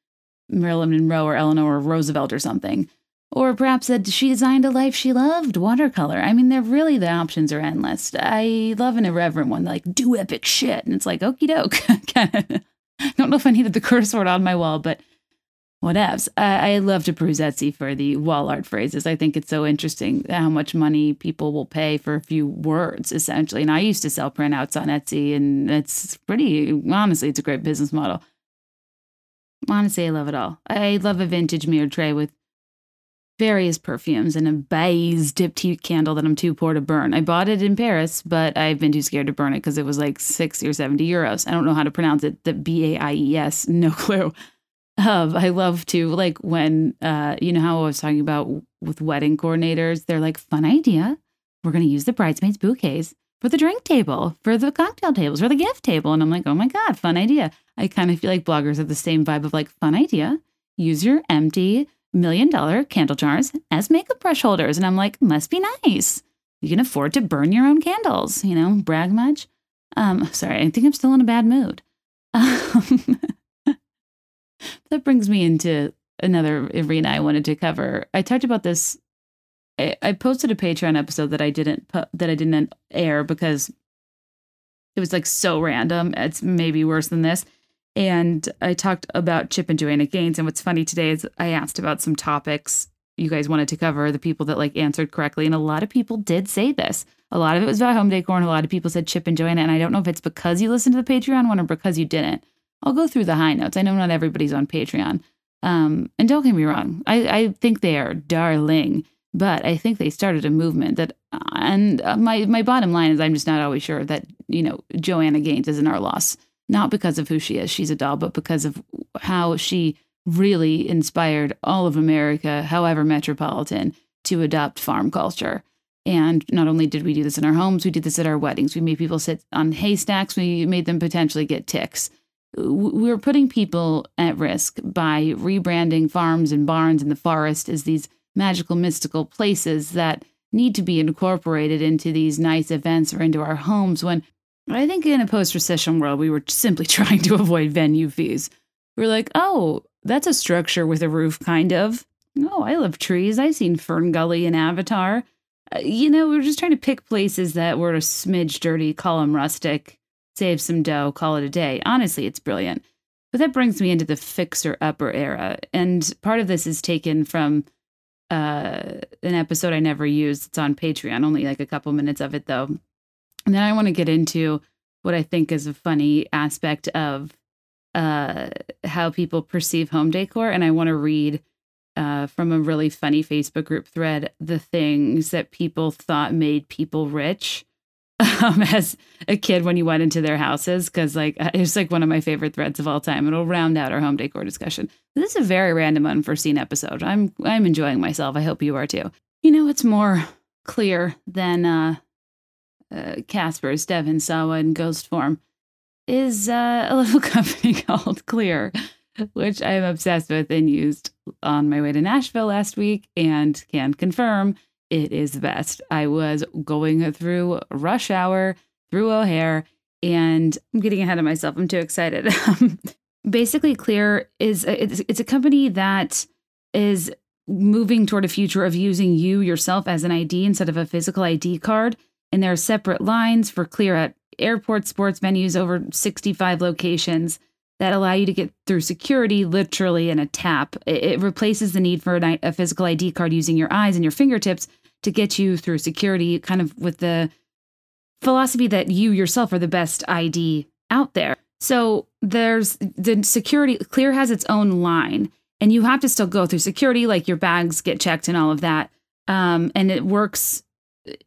Marilyn Monroe or Eleanor Roosevelt or something Or perhaps that she designed a life she loved, watercolor. I mean, they're really the options are endless. I love an irreverent one, like do epic shit. And it's like, okie doke. I don't know if I needed the curse word on my wall, but whatevs. I, I love to peruse Etsy for the wall art phrases. I think it's so interesting how much money people will pay for a few words, essentially. And I used to sell printouts on Etsy, and it's pretty, honestly, it's a great business model. Honestly, I love it all. I love a vintage mirror tray with various perfumes and a Baies diptyque candle that I'm too poor to burn. I bought it in Paris, but I've been too scared to burn it because it was like 60 or 70 euros. I don't know how to pronounce it. The B A I E S, no clue. Um, I love to like when uh, you know how I was talking about with wedding coordinators, they're like, fun idea. We're gonna use the bridesmaids' bouquets for the drink table, for the cocktail tables, for the gift table. And I'm like, oh my God, fun idea. I kind of feel like bloggers have the same vibe of like, fun idea. Use your empty million dollar candle jars as makeup brush holders. And I'm like, must be nice. You can afford to burn your own candles, you know, brag much. Um, sorry, I think I'm still in a bad mood. Um, that brings me into another arena I wanted to cover. I talked about this. I, I posted a Patreon episode that I didn't put, that I didn't air because it was like so random. It's maybe worse than this. And I talked about Chip and Joanna Gaines. And what's funny today is I asked about some topics you guys wanted to cover, the people that like answered correctly. And a lot of people did say this. A lot of it was about home decor, and a lot of people said Chip and Joanna. And I don't know if it's because you listened to the Patreon one or because you didn't. I'll go through the high notes. I know not everybody's on Patreon. Um, and don't get me wrong, I, I think they are darling, but I think they started a movement that, and uh, my, my bottom line is I'm just not always sure that, you know, Joanna Gaines isn't our loss, not because of who she is, she's a doll, but because of how she really inspired all of America, however metropolitan, to adopt farm culture. And not only did we do this in our homes, we did this at our weddings. We made people sit on haystacks. We made them potentially get ticks we're putting people at risk by rebranding farms and barns in the forest as these magical, mystical places that need to be incorporated into these nice events or into our homes when I think in a post recession world, we were simply trying to avoid venue fees. We're like, oh, that's a structure with a roof, kind of. Oh, I love trees. I've seen Fern Gully in Avatar. Uh, you know, we were just trying to pick places that were a smidge dirty, call them rustic, save some dough, call it a day. Honestly, it's brilliant. But that brings me into the fixer upper era. And part of this is taken from uh, an episode I never used. It's on Patreon, only like a couple minutes of it though. And then I want to get into what I think is a funny aspect of uh, how people perceive home decor. And I want to read uh, from a really funny Facebook group thread the things that people thought made people rich um, as a kid when you went into their houses because like it's like one of my favorite threads of all time. It'll round out our home decor discussion. This is a very random, unforeseen episode. I'm I'm enjoying myself. I hope you are too. You know, it's more clear than uh, uh, Casper's Devon Sawa in ghost form is uh, a little company called Clear, which I'm obsessed with and used on my way to Nashville last week and can confirm it is the best. I was going through rush hour through O'Hare and I'm getting ahead of myself. I'm too excited. Basically, Clear is a, it's, it's a company that is moving toward a future of using you yourself as an ID instead of a physical ID card. And there are separate lines for Clear at airport sports venues over 65 locations that allow you to get through security literally in a tap. It, replaces the need for a, physical ID card using your eyes and your fingertips to get you through security, kind of with the philosophy that you yourself are the best ID out there. So there's the security, Clear has its own line, and you have to still go through security, like your bags get checked and all of that. Um, and it works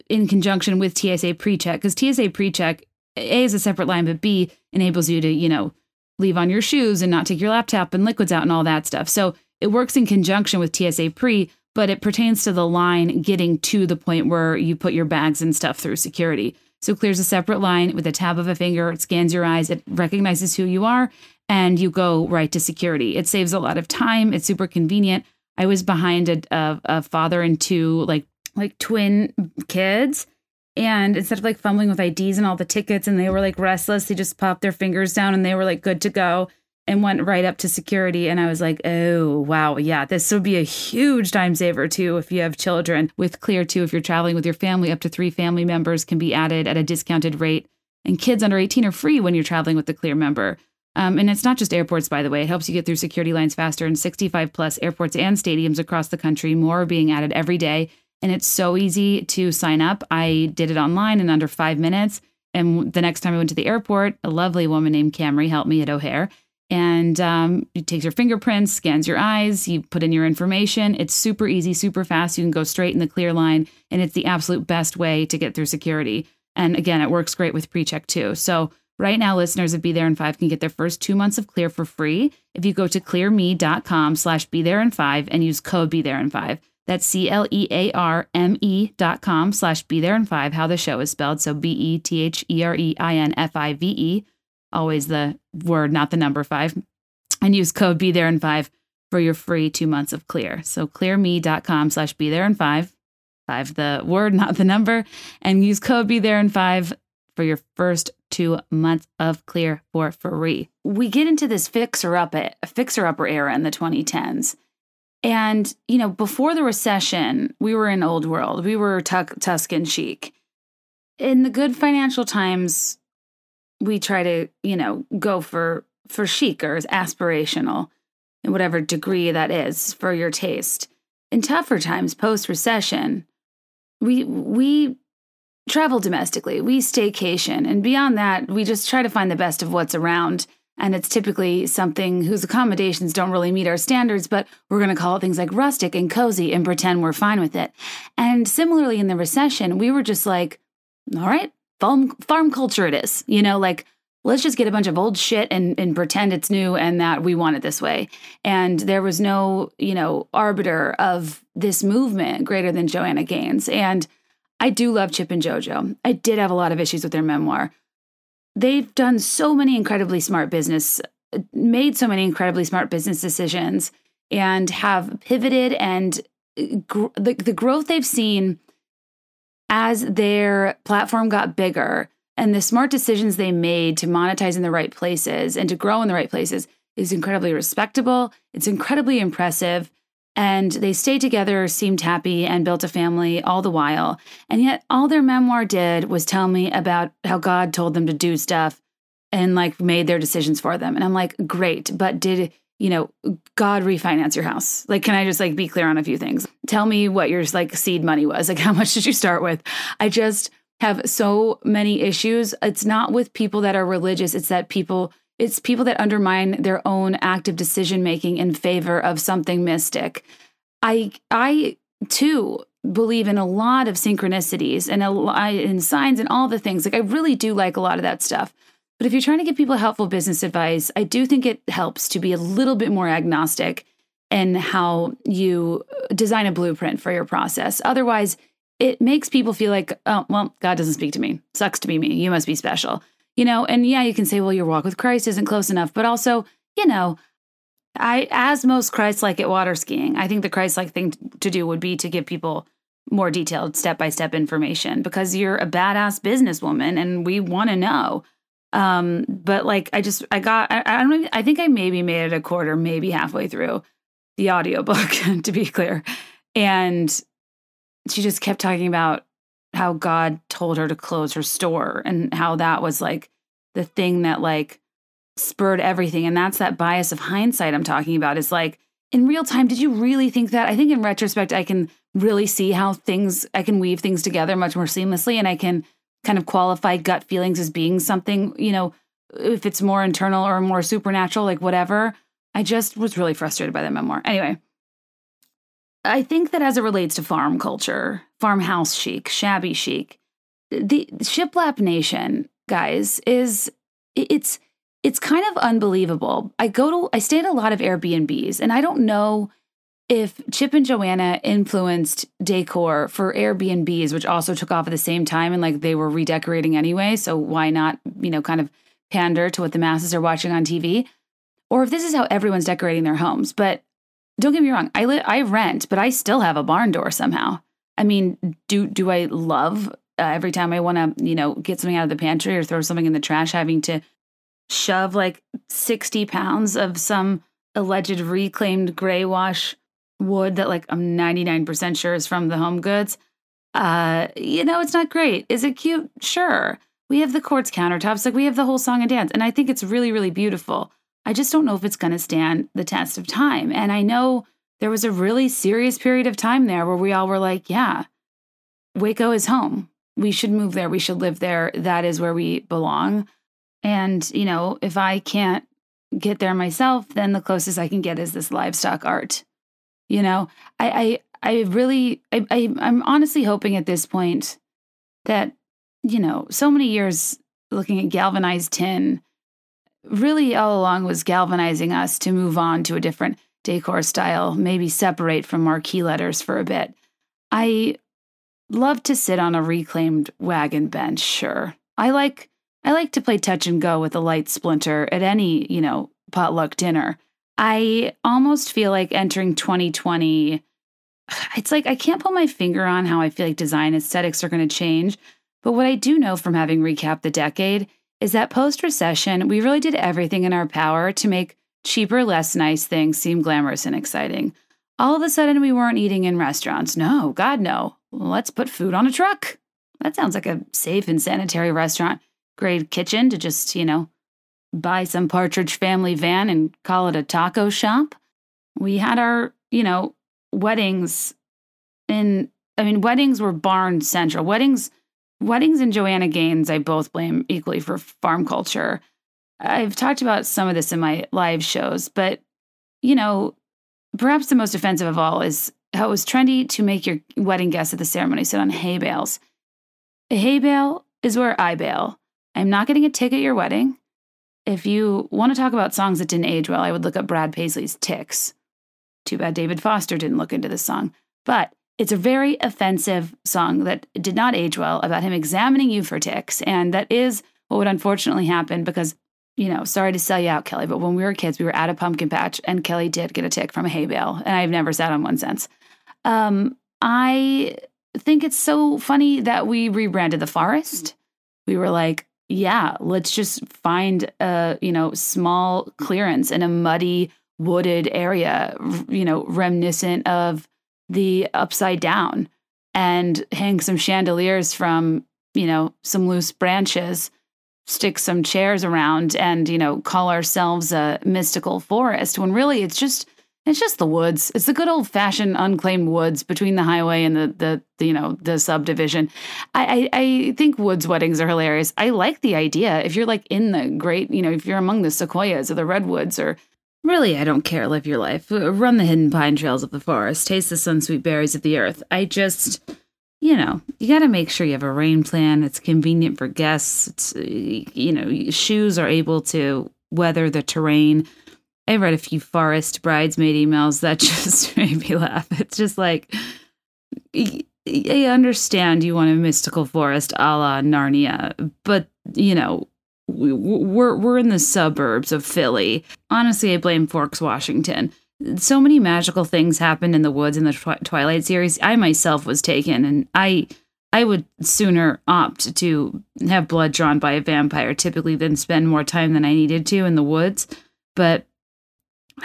in conjunction with TSA PreCheck because TSA PreCheck A is a separate line, but B enables you to, you know, leave on your shoes and not take your laptop and liquids out and all that stuff. So it works in conjunction with TSA Pre, but it pertains to the line getting to the point where you put your bags and stuff through security. So it clears a separate line with a tap of a finger, it scans your eyes, it recognizes who you are, and you go right to security. It saves a lot of time. It's super convenient. I was behind a, a, a father and two like like twin kids and instead of like fumbling with IDs and all the tickets and they were like restless, they just popped their fingers down and they were like good to go. and went right up to security. And I was like, oh, wow. Yeah, this would be a huge time saver too if you have children. With Clear, too, if you're traveling with your family, up to three family members can be added at a discounted rate. And kids under 18 are free when you're traveling with the Clear member. Um, and it's not just airports, by the way. It helps you get through security lines faster in 65 plus airports and stadiums across the country. More are being added every day. And it's so easy to sign up. I did it online in under five minutes. And the next time I went to the airport, a lovely woman named Camry helped me at O'Hare and um, it takes your fingerprints, scans your eyes, you put in your information. It's super easy, super fast. You can go straight in the clear line, and it's the absolute best way to get through security. And again, it works great with PreCheck too. So right now, listeners of Be There in Five can get their first two months of Clear for free if you go to clearme.com slash Be There in Five and use code Be There in Five. That's C L E A R M E dot com slash Be There in Five. How the show is spelled. So B E T H E R E I N F I V E always the word, not the number five, and use code Be There in Five for your free two months of Clear. So clearme.com slash Be There in Five, five the word, not the number, and use code Be There in Five for your first two months of Clear for free. We get into this fixer up a fixer upper era in the 2010s. And, you know, before the recession, we were in old world. We were tuck, Tuscan chic. In the good financial times, we try to, you know, go for for chic or aspirational in whatever degree that is for your taste. In tougher times post recession, we we travel domestically, we staycation, and beyond that, we just try to find the best of what's around. And it's typically something whose accommodations don't really meet our standards, but we're going to call it things like rustic and cozy and pretend we're fine with it. And similarly, in the recession, we were just like, all right, farm farm culture it is. You know, like let's just get a bunch of old shit and, and pretend it's new and that we want it this way. And there was no, you know, arbiter of this movement greater than Joanna Gaines. And I do love Chip and JoJo. I did have a lot of issues with their memoir. They've done so many incredibly smart business, made so many incredibly smart business decisions, and have pivoted and uh, gr- the, the growth they've seen as their platform got bigger and the smart decisions they made to monetize in the right places and to grow in the right places is incredibly respectable. It's incredibly impressive. And they stayed together, seemed happy, and built a family all the while. And yet, all their memoir did was tell me about how God told them to do stuff and like made their decisions for them. And I'm like, great. But did you know, God refinance your house? Like, can I just like be clear on a few things? Tell me what your like seed money was. Like, how much did you start with? I just have so many issues. It's not with people that are religious, it's that people, it's people that undermine their own active decision making in favor of something mystic. I, I too believe in a lot of synchronicities and a in signs and all the things. Like, I really do like a lot of that stuff. But if you're trying to give people helpful business advice, I do think it helps to be a little bit more agnostic in how you uh, design a blueprint for your process. Otherwise, it makes people feel like, oh, well, God doesn't speak to me. Sucks to be me. You must be special. You know, and yeah, you can say, well, your walk with Christ isn't close enough, but also, you know, I as most Christ like at water skiing, I think the Christ like thing to do would be to give people more detailed step by step information because you're a badass businesswoman and we want to know. Um, but like I just I got I, I don't even, I think I maybe made it a quarter, maybe halfway through the audiobook, to be clear. And she just kept talking about how God told her to close her store and how that was like the thing that like spurred everything. And that's that bias of hindsight I'm talking about. Is like in real time, did you really think that? I think in retrospect, I can really see how things I can weave things together much more seamlessly and I can kind of qualify gut feelings as being something, you know, if it's more internal or more supernatural, like whatever. I just was really frustrated by that memoir. Anyway, I think that as it relates to farm culture, farmhouse chic, shabby chic, the shiplap nation, guys, is it's it's kind of unbelievable. I go to I stay at a lot of Airbnbs and I don't know if Chip and Joanna influenced decor for Airbnbs, which also took off at the same time and like they were redecorating anyway, so why not, you know, kind of pander to what the masses are watching on TV? Or if this is how everyone's decorating their homes. But don't get me wrong, I li- I rent, but I still have a barn door somehow. I mean, do do I love uh, every time I want to, you know, get something out of the pantry or throw something in the trash having to shove like 60 pounds of some alleged reclaimed gray wash wood that like I'm 99% sure is from the home goods. Uh, you know, it's not great. Is it cute? Sure. We have the quartz countertops, like we have the whole song and dance, and I think it's really, really beautiful. I just don't know if it's going to stand the test of time. And I know there was a really serious period of time there where we all were like, yeah, Waco is home. We should move there. We should live there. That is where we belong. And, you know, if I can't get there myself, then the closest I can get is this livestock art. You know, I, I, I really, I, I, I'm honestly hoping at this point that, you know, so many years looking at galvanized tin really all along was galvanizing us to move on to a different decor style, maybe separate from marquee letters for a bit. I love to sit on a reclaimed wagon bench, sure. I like I like to play touch and go with a light splinter at any, you know, potluck dinner. I almost feel like entering 2020 it's like I can't put my finger on how I feel like design aesthetics are going to change, but what I do know from having recapped the decade is that post recession, we really did everything in our power to make cheaper, less nice things seem glamorous and exciting. All of a sudden, we weren't eating in restaurants. No, God, no. Let's put food on a truck. That sounds like a safe and sanitary restaurant grade kitchen to just, you know, buy some Partridge family van and call it a taco shop. We had our, you know, weddings in, I mean, weddings were barn central. Weddings, weddings and Joanna Gaines, I both blame equally for farm culture. I've talked about some of this in my live shows, but, you know, perhaps the most offensive of all is how it was trendy to make your wedding guests at the ceremony sit on hay bales. A hay bale is where I bail. I'm not getting a ticket at your wedding. If you want to talk about songs that didn't age well, I would look up Brad Paisley's Ticks. Too bad David Foster didn't look into this song. But it's a very offensive song that did not age well about him examining you for ticks. And that is what would unfortunately happen because, you know, sorry to sell you out, Kelly, but when we were kids, we were at a pumpkin patch and Kelly did get a tick from a hay bale. And I've never sat on one since. Um, I think it's so funny that we rebranded the forest. We were like, yeah, let's just find a, you know, small clearance in a muddy wooded area, you know, reminiscent of the upside down and hang some chandeliers from, you know, some loose branches, stick some chairs around and, you know, call ourselves a mystical forest when really it's just it's just the woods. It's the good old fashioned unclaimed woods between the highway and the, the, the you know the subdivision. I, I, I think woods weddings are hilarious. I like the idea. If you're like in the great, you know, if you're among the sequoias or the redwoods or really, I don't care. Live your life. Uh, run the hidden pine trails of the forest. Taste the sunsweet berries of the earth. I just you know, you got to make sure you have a rain plan. It's convenient for guests. It's, uh, you know, shoes are able to weather the terrain. I read a few forest bridesmaid emails that just made me laugh. It's just like, I understand you want a mystical forest a la Narnia, but you know, we're we're in the suburbs of Philly. Honestly, I blame Forks, Washington. So many magical things happened in the woods in the twi- Twilight series. I myself was taken, and I I would sooner opt to have blood drawn by a vampire typically than spend more time than I needed to in the woods. But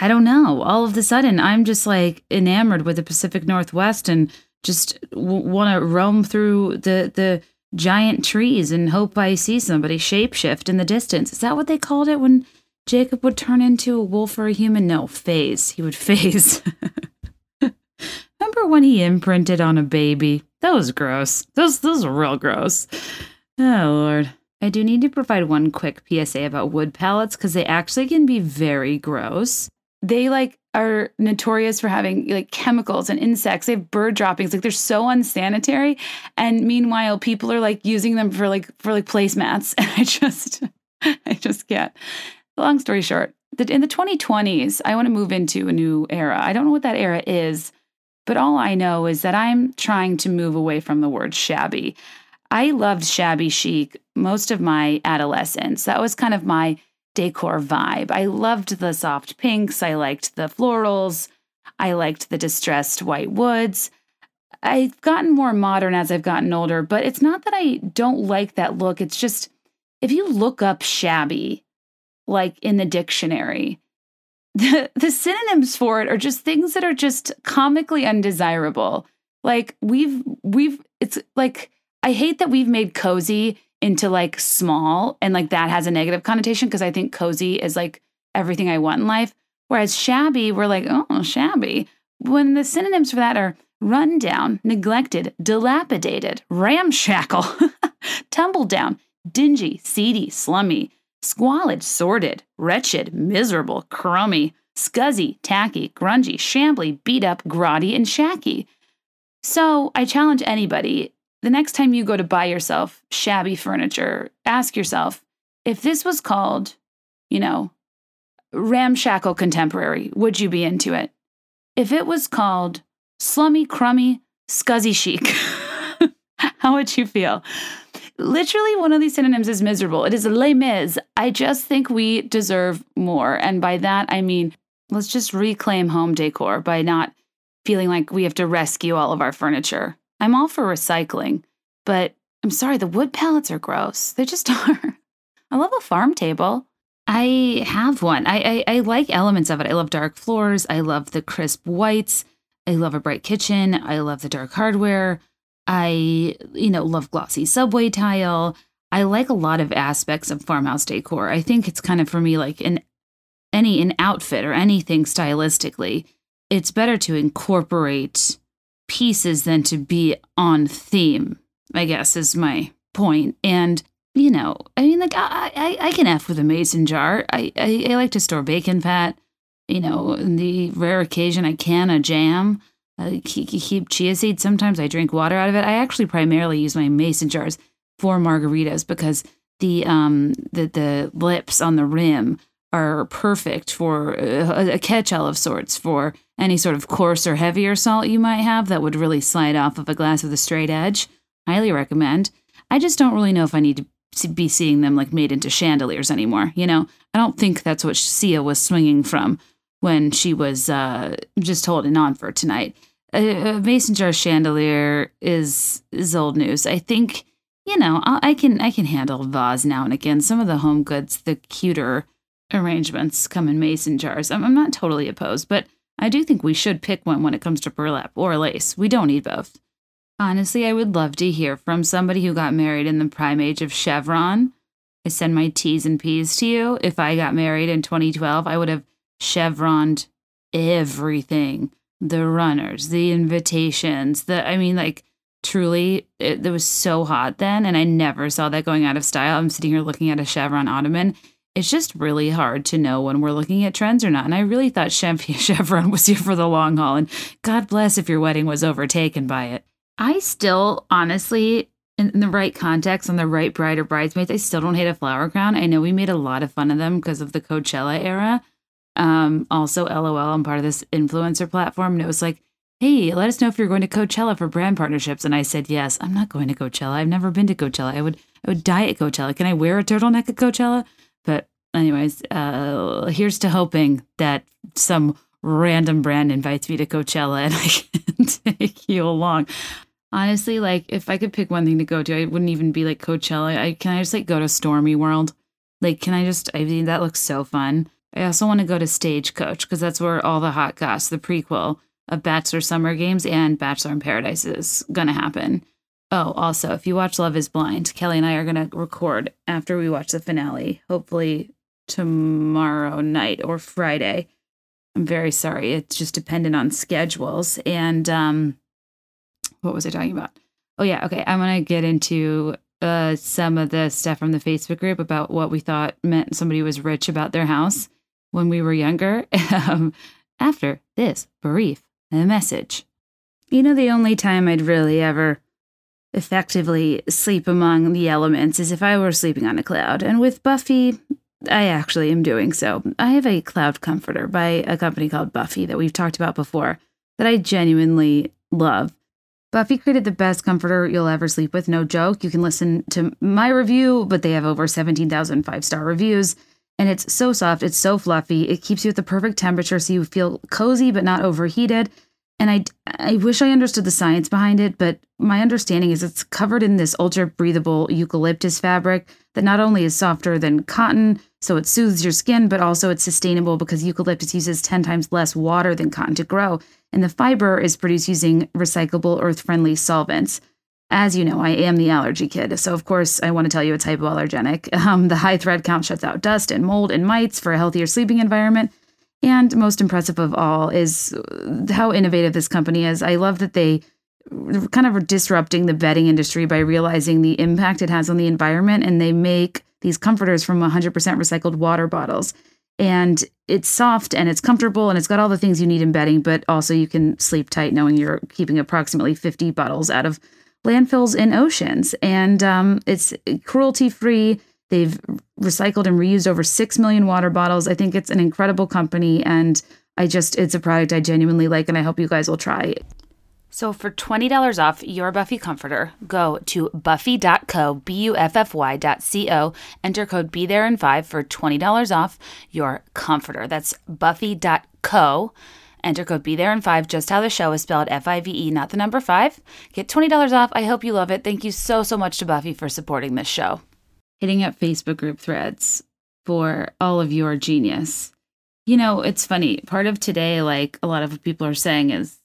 I don't know. All of a sudden, I'm just like enamored with the Pacific Northwest and just w- want to roam through the the giant trees and hope I see somebody shapeshift in the distance. Is that what they called it when Jacob would turn into a wolf or a human? No, phase. He would phase. Remember when he imprinted on a baby? That was gross. Those those were real gross. Oh lord. I do need to provide one quick PSA about wood pallets because they actually can be very gross they like are notorious for having like chemicals and insects. They have bird droppings. Like they're so unsanitary. And meanwhile, people are like using them for like for like placemats. And I just I just can't. Long story short, that in the 2020s, I want to move into a new era. I don't know what that era is, but all I know is that I'm trying to move away from the word shabby. I loved shabby chic most of my adolescence. That was kind of my decor vibe. I loved the soft pinks, I liked the florals, I liked the distressed white woods. I've gotten more modern as I've gotten older, but it's not that I don't like that look. It's just if you look up shabby, like in the dictionary. The, the synonyms for it are just things that are just comically undesirable. Like we've we've it's like I hate that we've made cozy into like small and like that has a negative connotation because I think cozy is like everything I want in life. Whereas shabby, we're like, oh, shabby. When the synonyms for that are run down, neglected, dilapidated, ramshackle, tumble down, dingy, seedy, slummy, squalid, sordid, wretched, miserable, crummy, scuzzy, tacky, grungy, shambly, beat up, grotty, and shacky. So I challenge anybody the next time you go to buy yourself shabby furniture, ask yourself if this was called, you know, ramshackle contemporary, would you be into it? If it was called slummy, crummy, scuzzy chic, how would you feel? Literally, one of these synonyms is miserable. It is les mis. I just think we deserve more. And by that, I mean, let's just reclaim home decor by not feeling like we have to rescue all of our furniture. I'm all for recycling, but I'm sorry, the wood pallets are gross. They just are. I love a farm table. I have one. I, I, I like elements of it. I love dark floors. I love the crisp whites. I love a bright kitchen. I love the dark hardware. I, you know, love glossy subway tile. I like a lot of aspects of farmhouse decor. I think it's kind of for me like in any an outfit or anything stylistically, it's better to incorporate pieces than to be on theme. I guess is my point. And you know, I mean, like I, I, I can f with a mason jar. I, I, I like to store bacon fat. You know, in the rare occasion I can a jam. I keep chia seeds. Sometimes I drink water out of it. I actually primarily use my mason jars for margaritas because the um the the lips on the rim are perfect for a, a catch-all of sorts for any sort of coarse or heavier salt you might have that would really slide off of a glass with a straight edge. Highly recommend. I just don't really know if I need to be seeing them like made into chandeliers anymore. You know, I don't think that's what Sia was swinging from when she was uh, just holding on for tonight. A, a, mason jar chandelier is is old news. I think you know I, I can I can handle vase now and again. Some of the home goods, the cuter arrangements come in mason jars. I'm, I'm not totally opposed, but I do think we should pick one when it comes to burlap or lace. We don't need both. Honestly, I would love to hear from somebody who got married in the prime age of chevron. I send my T's and P's to you. If I got married in 2012, I would have chevroned everything the runners, the invitations, the, I mean, like, truly, it, it was so hot then, and I never saw that going out of style. I'm sitting here looking at a chevron ottoman. It's just really hard to know when we're looking at trends or not. And I really thought Chevron was here for the long haul. And God bless if your wedding was overtaken by it. I still, honestly, in the right context, on the right bride or bridesmaids, I still don't hate a flower crown. I know we made a lot of fun of them because of the Coachella era. Um, also, LOL, I'm part of this influencer platform, and it was like, hey, let us know if you're going to Coachella for brand partnerships. And I said, yes, I'm not going to Coachella. I've never been to Coachella. I would, I would die at Coachella. Can I wear a turtleneck at Coachella? Anyways, uh, here's to hoping that some random brand invites me to Coachella and I can take you along honestly, like if I could pick one thing to go to, I wouldn't even be like Coachella. I can I just like go to Stormi World? Like, can I just? I mean, that looks so fun. I also want to go to Stagecoach because that's where all the hot goss, the prequel of Bachelor Summer Games and Bachelor in Paradise is gonna happen. Oh, also, if you watch Love Is Blind, Kelly and I are gonna record after we watch the finale. Hopefully tomorrow night or Friday. I'm very sorry. It's just dependent on schedules and um what was I talking about? Oh yeah, okay. I'm gonna get into uh, some of the stuff from the Facebook group about what we thought meant somebody was rich about their house when we were younger. um, after this brief message, you know, the only time I'd really ever effectively sleep among the elements is if I were sleeping on a cloud. And with Buffy, I actually am doing so. I have a cloud comforter by a company called Buffy that we've talked about before that I genuinely love. Buffy created the best comforter you'll ever sleep with, no joke. You can listen to my review, but they have over 17,000 five star reviews. And it's so soft, it's so fluffy. It keeps you at the perfect temperature so you feel cozy but not overheated. and I, I wish I understood the science behind it, but my understanding is it's covered in this ultra breathable eucalyptus fabric that not only is softer than cotton, so it soothes your skin, but also it's sustainable because eucalyptus uses 10 times less water than cotton to grow. And the fiber is produced using recyclable, earth friendly solvents. As you know, I am the allergy kid, so of course I want to tell you it's hypoallergenic. Um, the high thread count shuts out dust and mold and mites for a healthier sleeping environment. And most impressive of all is how innovative this company is. I love that they kind of disrupting the bedding industry by realizing the impact it has on the environment and they make these comforters from 100% recycled water bottles. And it's soft and it's comfortable and it's got all the things you need in bedding, but also you can sleep tight knowing you're keeping approximately 50 bottles out of landfills and oceans. And um, it's cruelty free They've recycled and reused over 6 million water bottles. I think it's an incredible company and I just, it's a product I genuinely like and I hope you guys will try. So for $20 off your Buffy comforter, go to buffy.co, B-U-F-F-Y dot C-O, enter code Be There in 5 for $20 off your comforter. That's buffy.co. Enter code Be There in 5, just how the show is spelled F-I-V-E, not the number 5. Get $20 off. I hope you love it. Thank you so, so much to Buffy for supporting this show hitting up Facebook group threads for all of your genius. You know, it's funny. Part of today, like a lot of people are saying, is,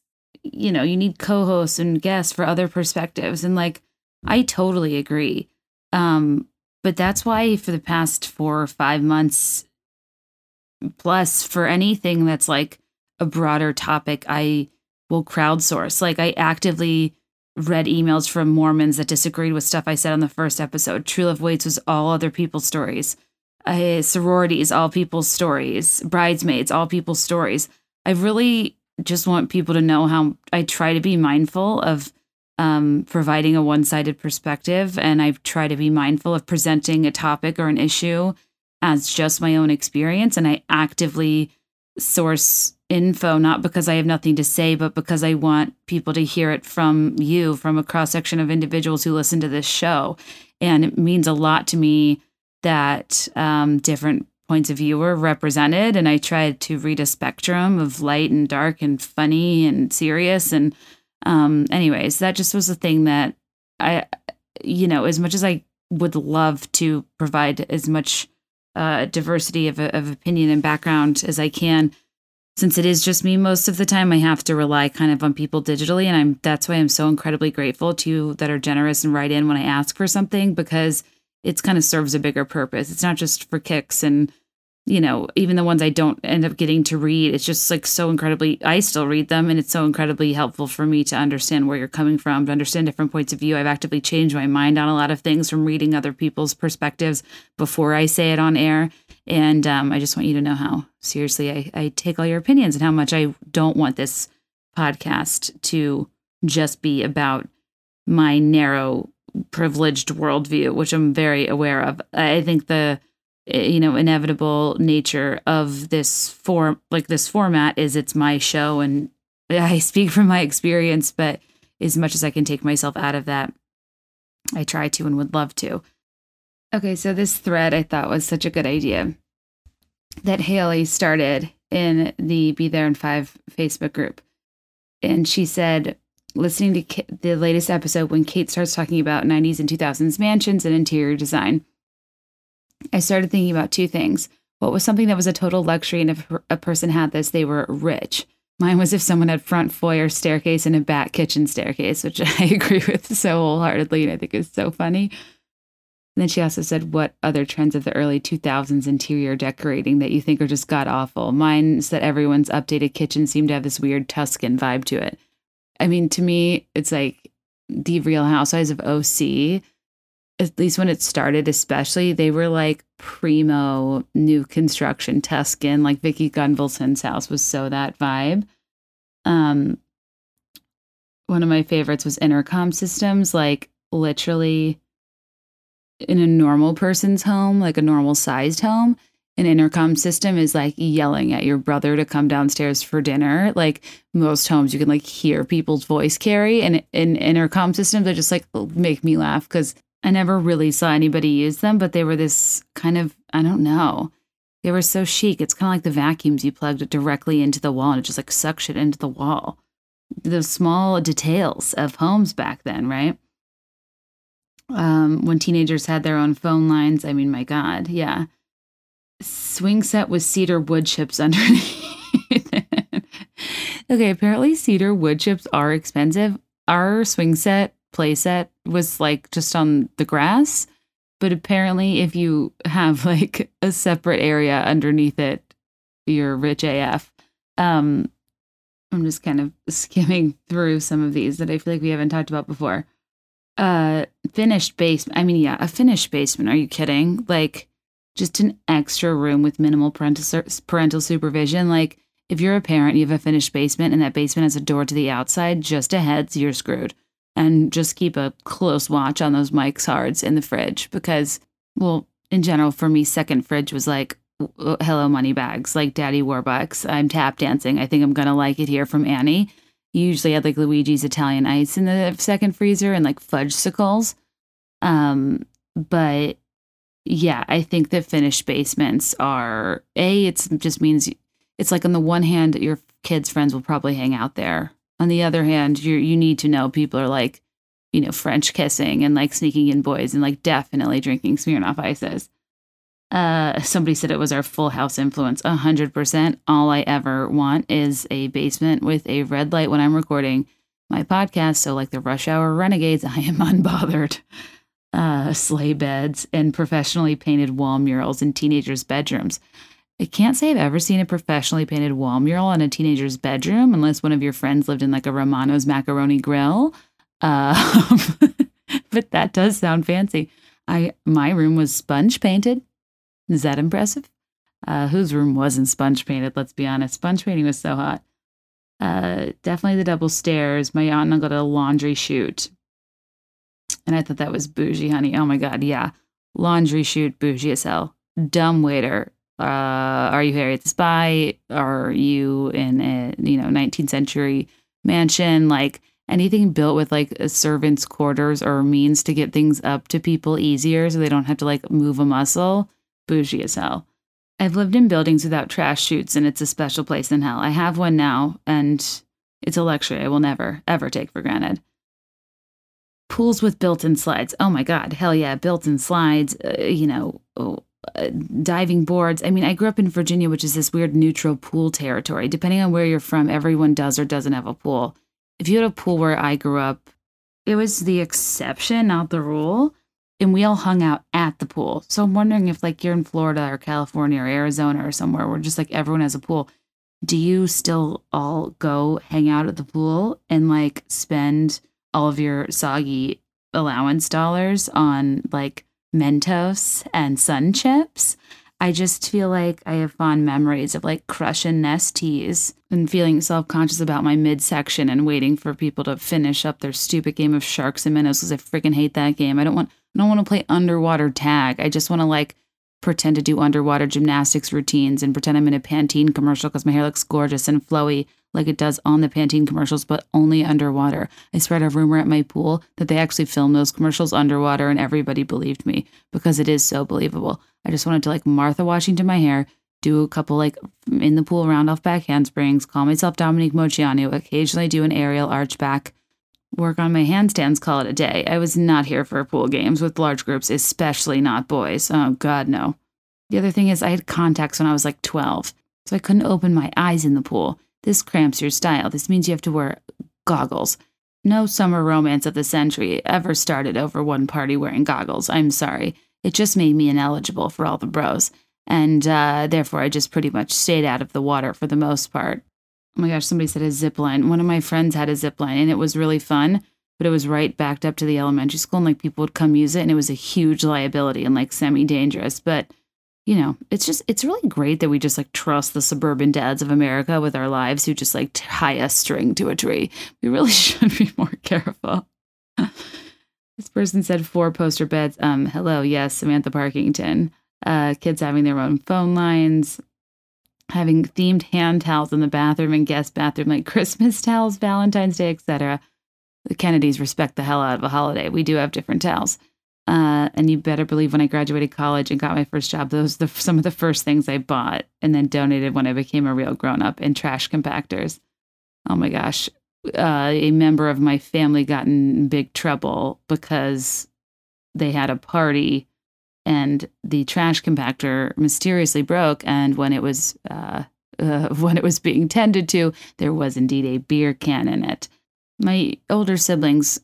you know, you need co hosts and guests for other perspectives. And like, I totally agree. Um, but that's why for the past four or five months plus, for anything that's like a broader topic, I will crowdsource. Like, I actively read emails from Mormons that disagreed with stuff I said on the first episode. True Love Waits was all other people's stories. Uh, sororities, all people's stories. Bridesmaids, all people's stories. I've really just want people to know how I try to be mindful of um, providing a one sided perspective. And I try to be mindful of presenting a topic or an issue as just my own experience. And I actively source info, not because I have nothing to say, but because I want people to hear it from you, from a cross section of individuals who listen to this show. And it means a lot to me that um, different points of view were represented. And I tried to read a spectrum of light and dark and funny and serious. And, um, anyways, that just was a thing that I, you know, as much as I would love to provide as much uh, diversity of, of opinion and background as I can, since it is just me most of the time, I have to rely kind of on people digitally. And I'm that's why I'm so incredibly grateful to you that are generous and write in when I ask for something because it's kind of serves a bigger purpose. It's not just for kicks and you know, even the ones I don't end up getting to read, it's just like so incredibly, I still read them and it's so incredibly helpful for me to understand where you're coming from, to understand different points of view. I've actively changed my mind on a lot of things from reading other people's perspectives before I say it on air. And um, I just want you to know how seriously I, I take all your opinions and how much I don't want this podcast to just be about my narrow, privileged worldview, which I'm very aware of. I think the Eh, you know inevitable nature of this form like this format is it's my show and i speak from my experience but as much as i can take myself out of that i try to and would love to. Okay so this thread i thought was such a good idea. That haley started in the be there in five facebook group. And she said listening to the latest episode when kate starts talking about 90s and 2000s mansions and interior design I started thinking about two things. What was something that was a total luxury, and if a person had this, they were rich. Mine was if someone had front foyer staircase and a back kitchen staircase, which I agree with so wholeheartedly, and I think is so funny. And then she also said, What other trends of the early 2000s interior decorating that you think are just god awful? Mine's that everyone's updated kitchen seemed to have this weird Tuscan vibe to it. I mean, to me, it's like the real housewives of OC at least when it started, especially, they were like primo new construction Tuscan. Like Vicki Gunvalson's house was so that vibe. Um, one of my favorites was intercom systems, like literally in a normal person's home, like a normal sized home. An intercom system is like yelling at your brother to come downstairs for dinner. Like most homes, you can like hear people's voice carry, and in intercom systems, they just like make me laugh because I never really saw anybody use them, but they were this kind of, I don't know. They were so chic. It's kind of like the vacuums you plugged directly into the wall and it just like sucks it into the wall. the small details of homes back then, right? Um, when teenagers had their own phone lines, I mean, my God, yeah. Swing set with cedar wood chips underneath. okay, apparently cedar wood chips are expensive. Our swing set play set was like just on the grass, but apparently if you have like a separate area underneath it, you're rich AF. Um, I'm just kind of skimming through some of these that I feel like we haven't talked about before. Uh, finished basement. I mean, yeah, a finished basement. Are you kidding? Like, just an extra room with minimal parental parental supervision. Like, if you're a parent, you have a finished basement, and that basement has a door to the outside. Just a heads, you're screwed. And just keep a close watch on those Mike's Hards in the fridge because, well, in general, for me, second fridge was like hello money bags like daddy warbucks i'm tap dancing i think i'm gonna like it here from annie you usually had like luigi's italian ice in the second freezer and like fudgesicles um but yeah i think that finished basements are a it just means it's like on the one hand your kids friends will probably hang out there on the other hand you you need to know people are like you know french kissing and like sneaking in boys and like definitely drinking smirnoff ices uh, somebody said it was our full house influence. A hundred percent. All I ever want is a basement with a red light when I'm recording my podcast. So, like the Rush Hour Renegades, I am unbothered. Uh, sleigh beds and professionally painted wall murals in teenagers' bedrooms. I can't say I've ever seen a professionally painted wall mural in a teenager's bedroom unless one of your friends lived in like a Romano's macaroni grill. Uh, but that does sound fancy. I my room was sponge painted is that impressive? Uh, whose room wasn't sponge painted? Let's be honest. Sponge painting was so hot. Uh, definitely the double stairs. My aunt and uncle got a laundry chute. And I thought that was bougie, honey. Oh my God. Yeah. Laundry chute, bougie as hell. Dumb waiter. Uh, are you Harriet the Spy? Are you in a, you know, 19th century mansion? Like anything built with like a servant's quarters or means to get things up to people easier so they don't have to like move a muscle bougie as hell. I've lived in buildings without trash chutes, and it's a special place in hell. I have one now, and it's a luxury I will never, ever take for granted. Pools with built in slides. Oh my God, hell yeah, built in slides, uh, you know, oh, uh, diving boards. I mean, I grew up in Virginia, which is this weird neutral pool territory. Depending on where you're from, everyone does or doesn't have a pool. If you had a pool where I grew up, it was the exception, not the rule and we all hung out at the pool. So I'm wondering if like you're in Florida or California or Arizona or somewhere where just like everyone has a pool. Do you still all go hang out at the pool and like spend all of your soggy allowance dollars on like Mentos and sun chips? I just feel like I have fond memories of like crushing Nesteas and feeling self conscious about my midsection and waiting for people to finish up their stupid game of sharks and minnows because I freaking hate that game. I don't want I don't want to play underwater tag. I just want to like pretend to do underwater gymnastics routines and pretend I'm in a Pantene commercial because my hair looks gorgeous and flowy like it does on the Pantene commercials, but only underwater. I spread a rumor at my pool that they actually filmed those commercials underwater and everybody believed me because it is so believable. I just wanted to like Martha Washington my hair, do a couple like in the pool round off back handsprings, call myself Dominique Moceanu, occasionally do an aerial arch back work on my handstands, call it a day. I was not here for pool games with large groups, especially not boys. Oh, God, no. The other thing is, I had contacts when I was like 12, so I couldn't open my eyes in the pool. This cramps your style. This means you have to wear goggles. No summer romance of the century ever started over one party wearing goggles. I'm sorry. It just made me ineligible for all the bros. And uh, therefore, I just pretty much stayed out of the water for the most part oh my gosh, somebody said a zip line. One of my friends had a zip line and it was really fun, but it was right backed up to the elementary school and like people would come use it and it was a huge liability and like semi dangerous. But you know, it's just it's really great that we just like trust the suburban dads of America with our lives who just like tie a string to a tree. We really should be more careful. this person said four poster beds. Um, hello, yes, Samantha Parkington. Uh, kids having their own phone lines having themed hand towels in the bathroom and guest bathroom, like Christmas towels, Valentine's Day, etc. The Kennedys respect the hell out of a holiday. We do have different towels. Uh, and you better believe when I graduated college and got my first job, those were some of the first things I bought and then donated when I became a real grown up in trash compactors. Oh my gosh. uh, a member of my family got in big trouble because they had a party and the trash compactor mysteriously broke. And when it was uh, uh, when it was being tended to, there was indeed a beer can in it. My older siblings,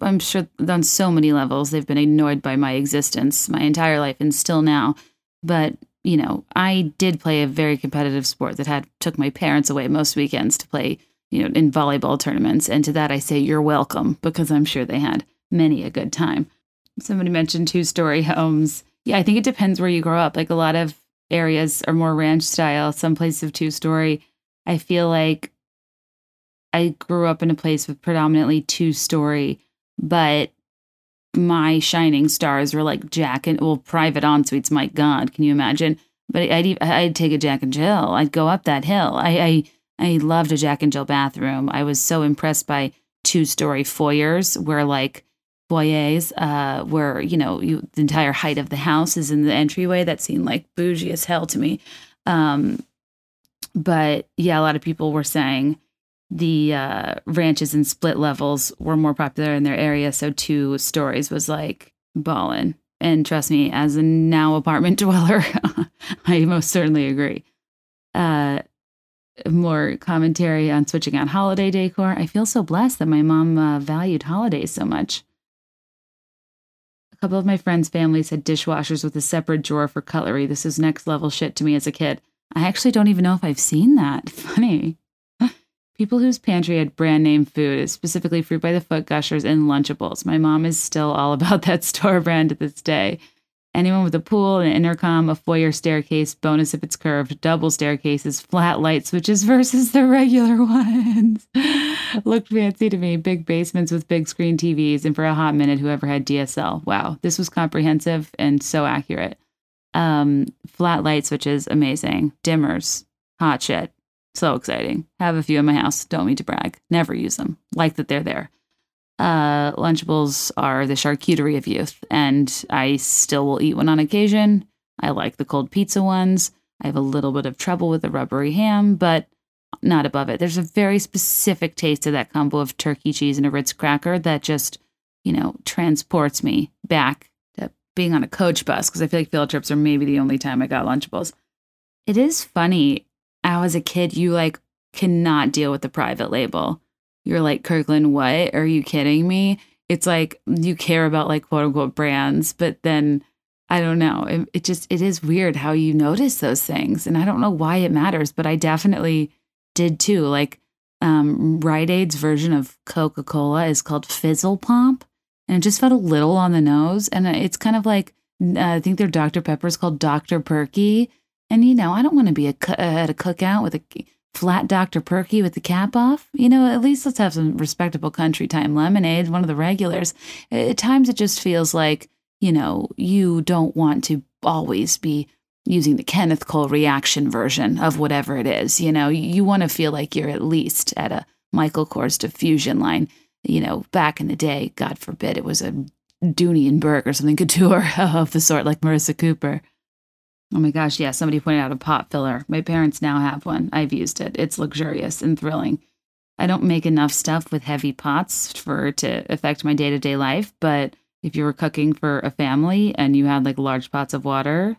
I'm sure on so many levels, they've been annoyed by my existence my entire life and still now. But you know, I did play a very competitive sport that had took my parents away most weekends to play, you know, in volleyball tournaments. And to that I say you're welcome because I'm sure they had many a good time. Somebody mentioned two story homes. Yeah, I think it depends where you grow up. Like a lot of areas are more ranch style, some places have two story. I feel like I grew up in a place with predominantly two story, but my shining stars were like Jack and well, private ensuites. My God, can you imagine? But I'd I'd take a Jack and Jill. I'd go up that hill. I I, I loved a Jack and Jill bathroom. I was so impressed by two story foyers where like foyers, uh, where you know you the entire height of the house is in the entryway. That seemed like bougie as hell to me. Um, but yeah, a lot of people were saying the uh, ranches and split levels were more popular in their area. So two stories was like ballin'. And trust me, as a now apartment dweller, I most certainly agree. Uh, more commentary on switching out holiday decor. I feel so blessed that my mom uh, valued holidays so much. Couple of my friends' families had dishwashers with a separate drawer for cutlery. This is next level shit to me as a kid. I actually don't even know if I've seen that. Funny. People whose pantry had brand name food, specifically Fruit by the Foot, Gushers, and Lunchables. My mom is still all about that store brand to this day. Anyone with a pool, an intercom, a foyer staircase, bonus if it's curved, double staircases, flat light switches versus the regular ones. Looked fancy to me. Big basements with big screen TVs, and for a hot minute, whoever had DSL. Wow, this was comprehensive and so accurate. Um, flat light switches, amazing. Dimmers, hot shit. So exciting. Have a few in my house. Don't mean to brag. Never use them. Like that they're there. Uh, Lunchables are the charcuterie of youth, and I still will eat one on occasion. I like the cold pizza ones. I have a little bit of trouble with the rubbery ham, but not above it. There's a very specific taste to that combo of turkey cheese and a Ritz cracker that just, you know, transports me back to being on a coach bus because I feel like field trips are maybe the only time I got Lunchables. It is funny how as a kid you like cannot deal with the private label. You're like, Kirkland, what? Are you kidding me? It's like you care about like quote unquote brands, but then I don't know. It, it just it is weird how you notice those things. And I don't know why it matters, but I definitely did too. Like um Rite Aid's version of Coca-Cola is called Fizzle Pop. And it just felt a little on the nose. And it's kind of like uh, I think their Dr. Pepper is called Dr. Perky. And you know, I don't want to be a at a cookout with a flat Dr. Perky with the cap off. You know, at least let's have some respectable country time lemonade, one of the regulars. At times it just feels like, you know, you don't want to always be using the Kenneth Cole reaction version of whatever it is. You know, you want to feel like you're at least at a Michael Kors diffusion line. You know, back in the day, God forbid it was a Dooney and Bourke or something couture of the sort like Marissa Cooper. Oh my gosh, yeah, somebody pointed out a pot filler. My parents now have one. I've used it. It's luxurious and thrilling. I don't make enough stuff with heavy pots for to affect my day-to-day life, but if you were cooking for a family and you had like large pots of water,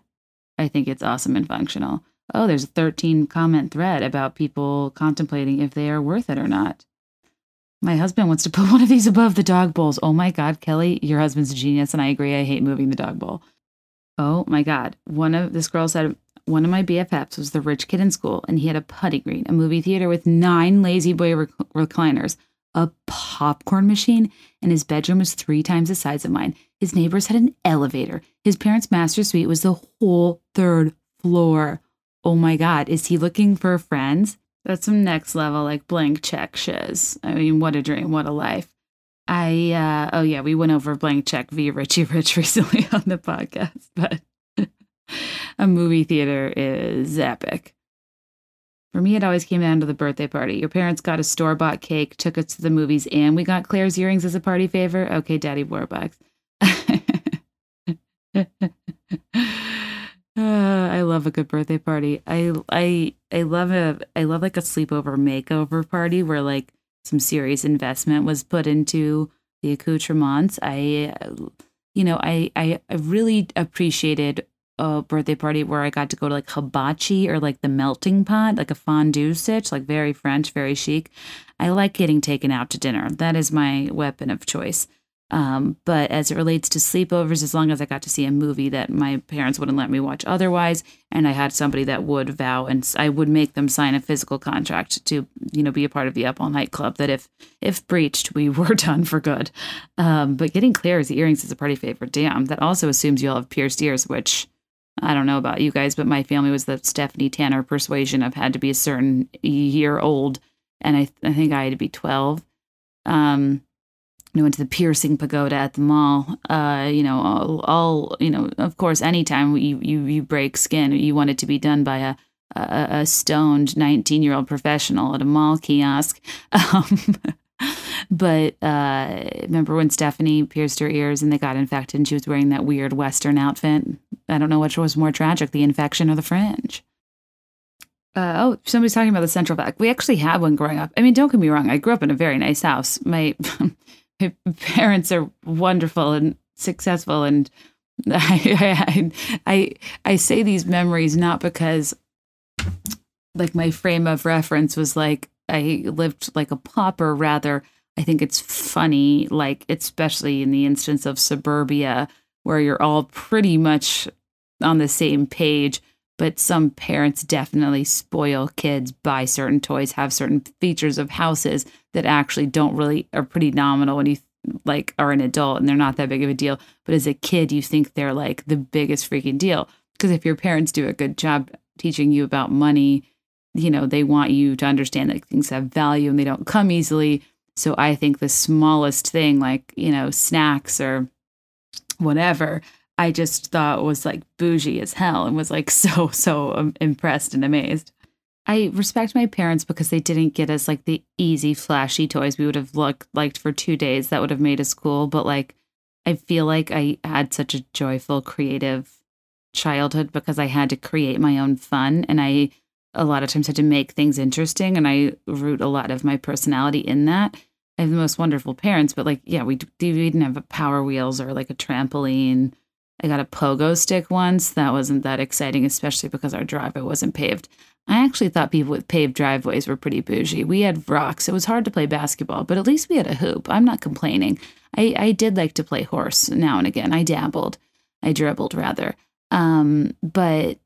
I think it's awesome and functional. Oh, there's a 13 comment thread about people contemplating if they are worth it or not. My husband wants to put one of these above the dog bowls. Oh my God, Kelly, your husband's a genius, and I agree. I hate moving the dog bowl. Oh my God. One of this girl said, one of my BFFs was the rich kid in school, and he had a putty green, a movie theater with nine La-Z-Boy rec- recliners, a popcorn machine, and his bedroom was three times the size of mine. His neighbors had an elevator. His parents' master suite was the whole third floor. Oh my God. Is he looking for friends? That's some next level, like blank check shiz. I mean, what a dream, what a life. I uh oh yeah, we went over blank check via Richie Rich recently on the podcast, but a movie theater is epic. For me, it always came down to the birthday party. Your parents got a store bought cake, took us to the movies, and we got Claire's earrings as a party favor. Okay, Daddy Warbucks. uh, I love a good birthday party. I I I love a I love like a sleepover makeover party where like some serious investment was put into the accoutrements. I, you know, I, I, I really appreciated a birthday party where I got to go to like hibachi or like the melting pot, like a fondue stitch, like very French, very chic. I like getting taken out to dinner. That is my weapon of choice. Um, but as it relates to sleepovers, as long as I got to see a movie that my parents wouldn't let me watch otherwise, and I had somebody that would vow and I would make them sign a physical contract to, you know, be a part of the Up All Night Club, that if if breached, we were done for good. Um, but getting Claire's earrings is a party favorite. Damn, that also assumes you all have pierced ears, which I don't know about you guys, but my family was the Stephanie Tanner persuasion of had to be a certain year old, and I I think I had to be twelve. Um, know, went to the piercing pagoda at the mall. Uh, you know, all, all you know, of course, anytime you, you you break skin, you want it to be done by a a, a stoned nineteen year old professional at a mall kiosk. Um, but uh, remember when Stephanie pierced her ears and they got infected, and she was wearing that weird Western outfit. I don't know which was more tragic, the infection or the fringe. Uh, oh, somebody's talking about the central vac. We actually had one growing up. I mean, don't get me wrong. I grew up in a very nice house. My parents are wonderful and successful and I, I, I I say these memories not because like my frame of reference was like I lived like a pauper. Rather I think it's funny like especially in the instance of suburbia where you're all pretty much on the same page but some parents definitely spoil kids buy certain toys have certain features of houses that actually don't really are pretty nominal when you like are an adult and they're not that big of a deal. But as a kid you think they're like the biggest freaking deal. Because if your parents do a good job teaching you about money you know they want you to understand that things have value and they don't come easily. So i think the smallest thing like you know snacks or whatever I just thought was like bougie as hell and was like so, so um, impressed and amazed. I respect my parents because they didn't get us like the easy, flashy toys we would have looked liked for two days that would have made us cool. But like, I feel like I had such a joyful, creative childhood because I had to create my own fun and I a lot of times had to make things interesting and I root a lot of my personality in that. I have the most wonderful parents, but like, yeah, we, we didn't have a power wheels or like a trampoline I got a pogo stick once. That wasn't that exciting, especially because our driveway wasn't paved. I actually thought people with paved driveways were pretty bougie. We had rocks. It was hard to play basketball, but at least we had a hoop. I'm not complaining. I, I did like to play horse now and again. I dabbled. I dribbled rather. Um, but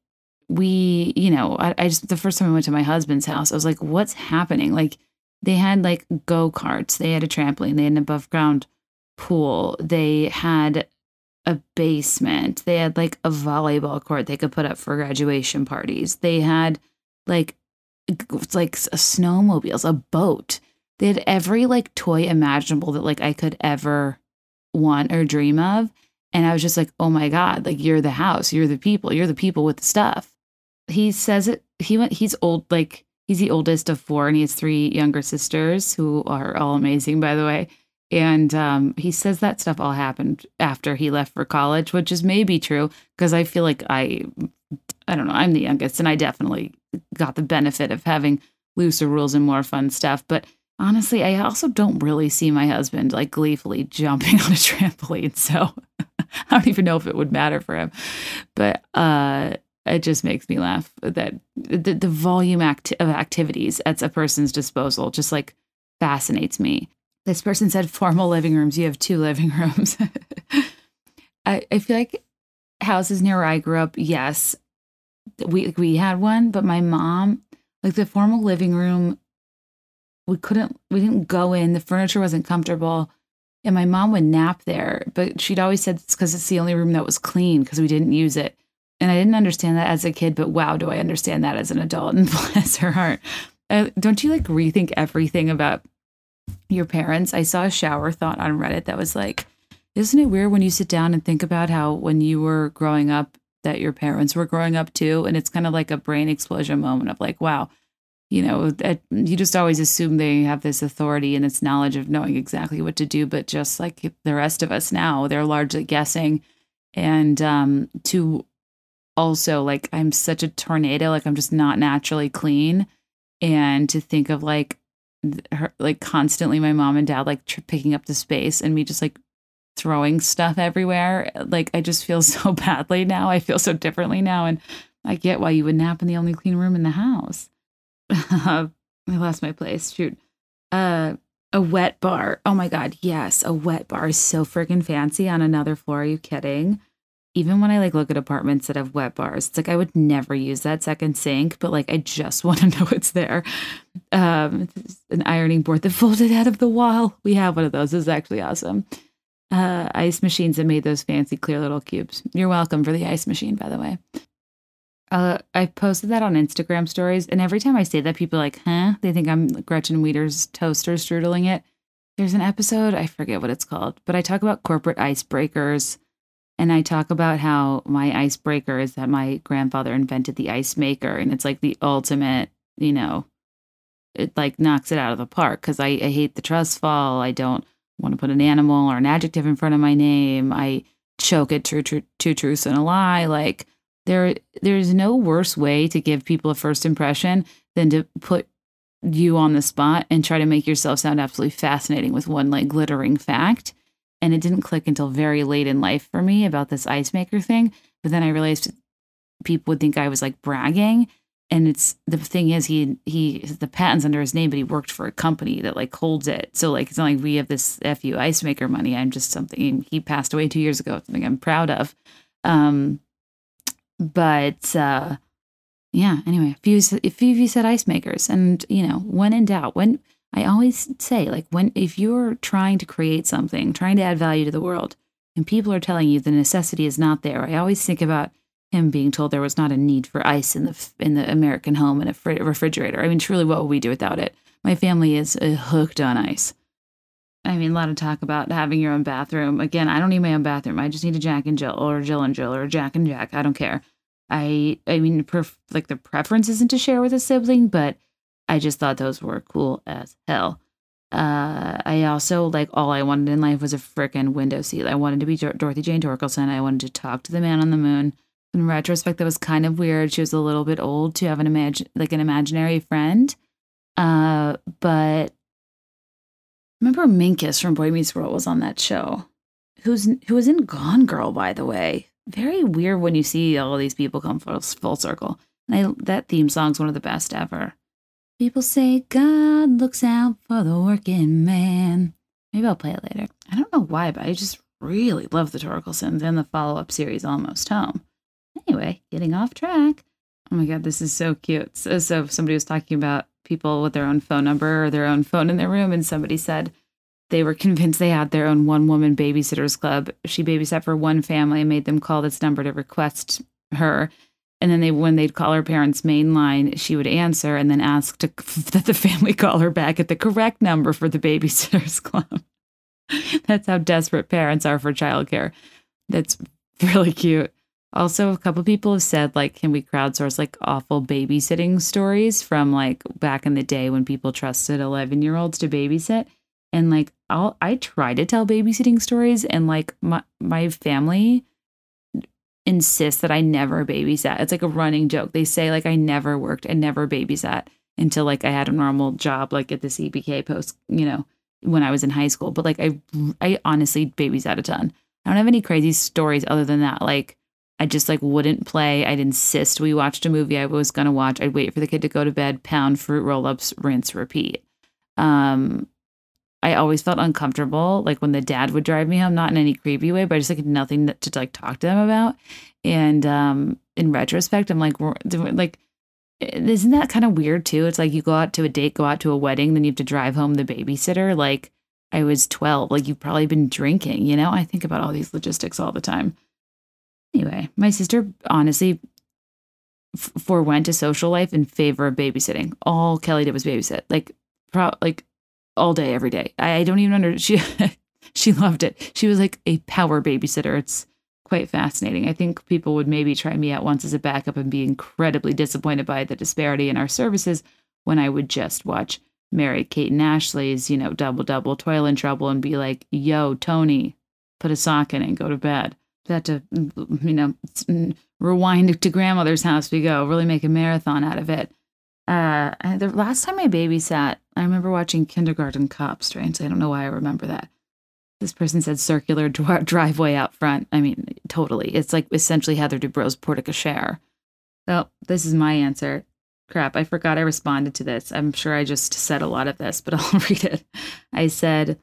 we, you know, I, I just the first time I went to my husband's house, I was like, what's happening? Like they had like go karts, they had a trampoline, they had an above ground pool, they had a basement. They had like a volleyball court they could put up for graduation parties. They had like like snowmobiles, a boat. They had every like toy imaginable that like I could ever want or dream of. And I was just like, oh my God, like you're the house, you're the people, you're the people with the stuff. He says it, he went, he's old, like he's the oldest of four and he has three younger sisters who are all amazing, by the way. And um, he says that stuff all happened after he left for college, which is maybe true because I feel like I, I don't know, I'm the youngest and I definitely got the benefit of having looser rules and more fun stuff. But honestly, I also don't really see my husband like gleefully jumping on a trampoline. So I don't even know if it would matter for him. But uh, it just makes me laugh that the, the volume act- of activities at a person's disposal just like fascinates me. This person said formal living rooms. You have two living rooms. I, I feel like houses near where I grew up, yes, we we had one, but my mom, like the formal living room, we couldn't we didn't go in. The furniture wasn't comfortable. And my mom would nap there, but she'd always said it's because it's the only room that was clean because we didn't use it. And I didn't understand that as a kid, but wow, do I understand that as an adult? And bless her heart. Uh, don't you like rethink everything about your parents. I saw a shower thought on Reddit that was like, isn't it weird when you sit down and think about how when you were growing up that your parents were growing up too? And it's kind of like a brain explosion moment of like, wow, you know, you just always assume they have this authority and this knowledge of knowing exactly what to do. But just like the rest of us now, they're largely guessing. And um, to also like, I'm such a tornado, like I'm just not naturally clean. And to think of like her, like constantly my mom and dad like tr- picking up the space and me just like throwing stuff everywhere. Like I just feel so badly now. I feel so differently now. And I get why you would nap in the only clean room in the house. I lost my place. Shoot. Uh, a wet bar. Oh my God. Yes. A wet bar is so freaking fancy on another floor. Are you kidding? Even when I like look at apartments that have wet bars, it's like I would never use that second sink, but like I just want to know it's there. Um, an ironing board that folded out of the wall. We have one of those. It's actually awesome. Uh, ice machines that made those fancy clear little cubes. You're welcome for the ice machine, by the way. Uh, I posted that on Instagram stories, and every time I say that, people are like, huh? They think I'm Gretchen Wieners' toaster strudling it. There's an episode, I forget what it's called, but I talk about corporate icebreakers. And I talk about how my icebreaker is that my grandfather invented the ice maker, and it's like the ultimate, you know, it like knocks it out of the park because I, I hate the trust fall. I don't want to put an animal or an adjective in front of my name. I choke two, two truths and a lie. Like, there there's no worse way to give people a first impression than to put you on the spot and try to make yourself sound absolutely fascinating with one like glittering fact and it didn't click until very late in life for me about this ice maker thing. But then i realized people would think i was like bragging. And it's the thing is he he the patent's under his name but he worked for a company that like holds it. So like it's not like we have this fu ice maker money. I'm just something he passed away two years ago something i'm proud of. Um but uh, yeah, anyway, a few, a few of you said ice makers. And, you know, when in doubt, when I always say, like, when if you're trying to create something, trying to add value to the world, and people are telling you the necessity is not there, I always think about him being told there was not a need for ice in the in the American home and a fr- refrigerator. I mean, truly, what would we do without it? My family is uh, hooked on ice. I mean, a lot of talk about having your own bathroom. Again, I don't need my own bathroom. I just need a Jack and Jill or Jill and Jill or Jack and Jack. I don't care. I I mean, like the preference isn't to share with a sibling, but I just thought those were cool as hell. Uh, I also like all I wanted in life was a freaking window seat. I wanted to be Dorothy Jane Torkelson. I wanted to talk to the man on the moon. In retrospect, that was kind of weird. She was a little bit old to have an imagine like an imaginary friend. Uh, but remember Minkus from Boy Meets World was on that show. Who's who was in Gone Girl, by the way very weird when you see all these people come full, full circle. And I, that theme song's one of the best ever. People say God looks out for the working man. Maybe I'll play it later. I don't know why, but I just really love the Torkelsons and the follow up series Almost Home. Anyway, getting off track. Oh my God, this is so cute. So, so somebody was talking about people with their own phone number or their own phone in their room, and somebody said, they were convinced they had their own one woman babysitters club. She babysat for one family and made them call this number to request her. And then they, when they'd call her parents' main line, she would answer and then ask to, that the family call her back at the correct number for the babysitters club. That's how desperate parents are for childcare. That's really cute. Also, a couple people have said, like, can we crowdsource like awful babysitting stories from like back in the day when people trusted 11 year olds to babysit? and like I'll I try to tell babysitting stories and like my my family insists that I never babysat. It's like a running joke. They say like I never worked and never babysat until like I had a normal job like at the CPK post, you know, when I was in high school. But like I I honestly babysat a ton. I don't have any crazy stories other than that. Like I just like wouldn't play. I'd insist we watched a movie I was gonna watch. I'd wait for the kid to go to bed, pound fruit roll ups, rinse, repeat. Um, I always felt uncomfortable, like when the dad would drive me home, not in any creepy way, but I just like nothing to, to like talk to them about. And um, in retrospect, I'm like, like, isn't that kind of weird too? It's like you go out to a date, go out to a wedding, then you have to drive home the babysitter. Like I was 12, like you've probably been drinking, you know? I think about all these logistics all the time. Anyway, my sister honestly f- forewent a social life in favor of babysitting. All Kelly did was babysit. Like, pro- like all day, every day. I, don't even under she she loved it. She was like a power babysitter. It's quite fascinating. I think people would maybe try me out once as a backup and be incredibly disappointed by the disparity in our services when I would just watch Mary Kate and Ashley's, you know, double double toil and trouble and be like, yo, Tony, put a sock in and go to bed. That to you know rewind to grandmother's house we go, really make a marathon out of it. Uh, the last time I babysat, I remember watching Kindergarten Cop. Strangely, I don't know why I remember that. This person said circular dri- driveway out front. I mean, totally. It's like essentially Heather Dubrow's porte cochere. So this is my answer. Crap, I forgot I responded to this. I'm sure I just said a lot of this, but I'll read it. I said,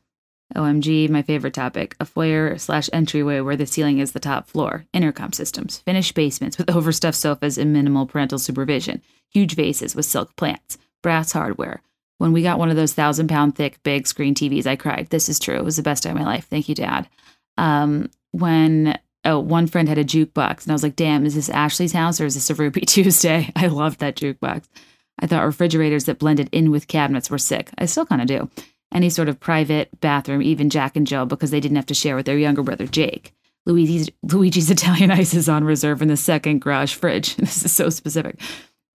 OMG, my favorite topic a foyer slash entryway where the ceiling is the top floor, intercom systems, finished basements with overstuffed sofas and minimal parental supervision, huge vases with silk plants, brass hardware. When we got one of those thousand pound thick big screen TVs, I cried. This is true. It was the best day of my life. Thank you, Dad. Um, when oh, one friend had a jukebox, and I was like, damn, is this Ashley's house or is this a Ruby Tuesday? I loved that jukebox. I thought refrigerators that blended in with cabinets were sick. I still kind of do any sort of private bathroom, even Jack and Jill, because they didn't have to share with their younger brother Jake. Luigi's, Luigi's Italian ice is on reserve in the second garage fridge. This is so specific.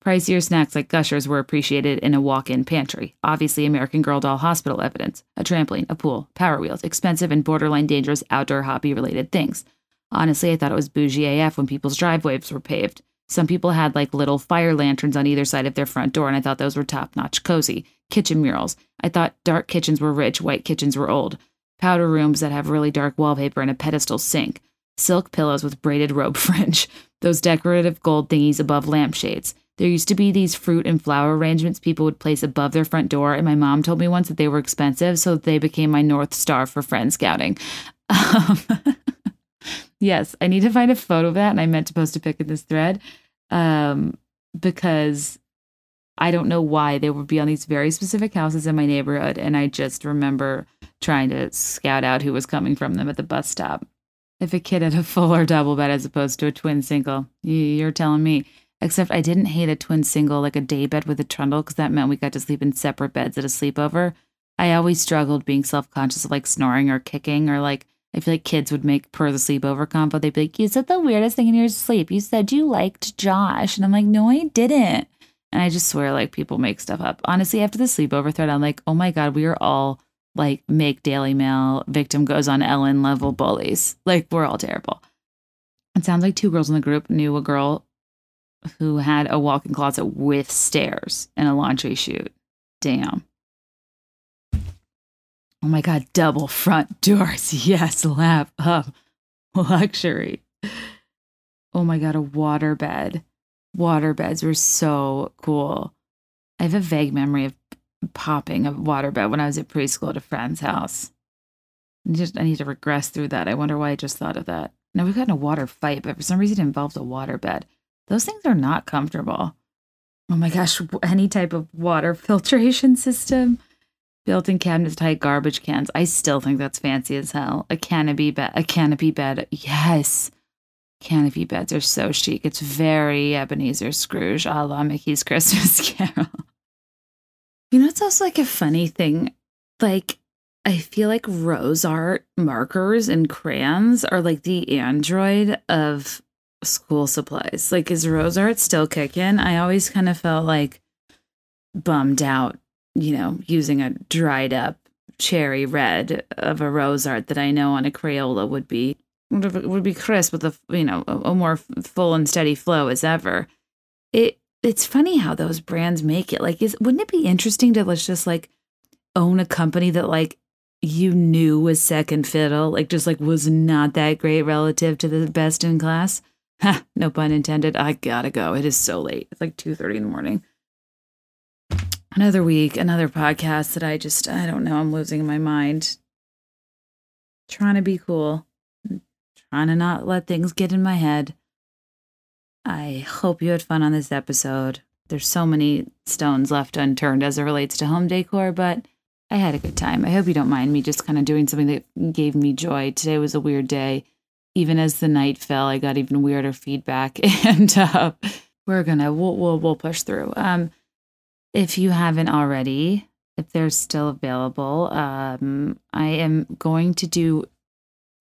Pricier snacks like Gushers were appreciated in a walk in pantry. Obviously, American Girl doll hospital evidence, a trampoline, a pool, power wheels, expensive and borderline dangerous outdoor hobby related things. Honestly, I thought it was bougie AF when people's driveways were paved. Some people had like little fire lanterns on either side of their front door, and I thought those were top notch cozy. Kitchen murals. I thought dark kitchens were rich, white kitchens were old. Powder rooms that have really dark wallpaper and a pedestal sink. Silk pillows with braided rope fringe. Those decorative gold thingies above lampshades. There used to be these fruit and flower arrangements people would place above their front door, and my mom told me once that they were expensive, so they became my North Star for friend scouting. Um, yes, I need to find a photo of that, and I meant to post a pic in this thread um, because I don't know why they would be on these very specific houses in my neighborhood, and I just remember trying to scout out who was coming from them at the bus stop. If a kid had a full or double bed as opposed to a twin single, you're telling me. Except I didn't hate a twin single like a day bed with a trundle because that meant we got to sleep in separate beds at a sleepover. I always struggled being self conscious of like snoring or kicking or like I feel like kids would make per the sleepover convo. They'd be like, "You said the weirdest thing in your sleep. You said you liked Josh," and I'm like, "No, I didn't." And I just swear like people make stuff up. Honestly, after the sleepover thread, I'm like, "Oh my god, we are all like make Daily Mail victim goes on Ellen level bullies. Like we're all terrible." It sounds like two girls in the group knew a girl who had a walk-in closet with stairs and a laundry chute. Damn. Oh my God, double front doors. Yes, lap up. Luxury. Oh my God, a water bed. Water beds were so cool. I have a vague memory of popping a water bed when I was at preschool at a friend's house. I just I need to regress through that. I wonder why I just thought of that. Now we've gotten a water fight, but for some reason it involves a water bed. Those things are not comfortable. Oh my gosh, any type of water filtration system, built-in cabinets tight garbage cans. I still think that's fancy as hell. A canopy bed, a canopy bed. Yes. Canopy beds are so chic. It's very Ebenezer Scrooge, a la Mickey's Christmas Carol. You know, it's also like a funny thing. Like, I feel like RoseArt markers and crayons are like the android of school supplies. Like, is RoseArt still kicking? I always kind of felt like bummed out, you know, using a dried up cherry red of a RoseArt that I know on a Crayola would be would be crisp with a you know a, more full and steady flow as ever. It it's funny how those brands make it. Like, is wouldn't it be interesting to let's just like own a company that like you knew was second fiddle, like just like was not that great relative to the best in class? No pun intended. I gotta go. It is so late. It's like 2.30 in the morning. Another week, another podcast that I just, I don't know, I'm losing my mind. Trying to be cool. Trying to not let things get in my head. I hope you had fun on this episode. There's so many stones left unturned as it relates to home decor, but I had a good time. I hope you don't mind me just kind of doing something that gave me joy. Today was a weird day even as the night fell, I got even weirder feedback, and uh, we're gonna we'll, we'll we'll push through. Um, if you haven't already, if they're still available, um, I am going to do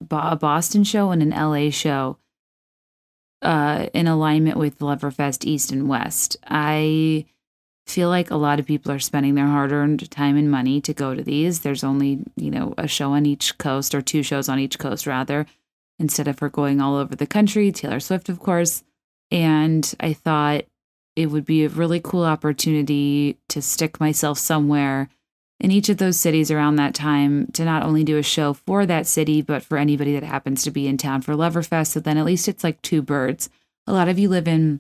a Boston show and an LA show uh, in alignment with Loverfest East and West. I feel like a lot of people are spending their hard-earned time and money to go to these. There's only, you know, a show on each coast or two shows on each coast rather instead of her going all over the country, Taylor Swift, of course. And I thought it would be a really cool opportunity to stick myself somewhere in each of those cities around that time to not only do a show for that city, but for anybody that happens to be in town for Loverfest. So then at least it's like two birds. A lot of you live in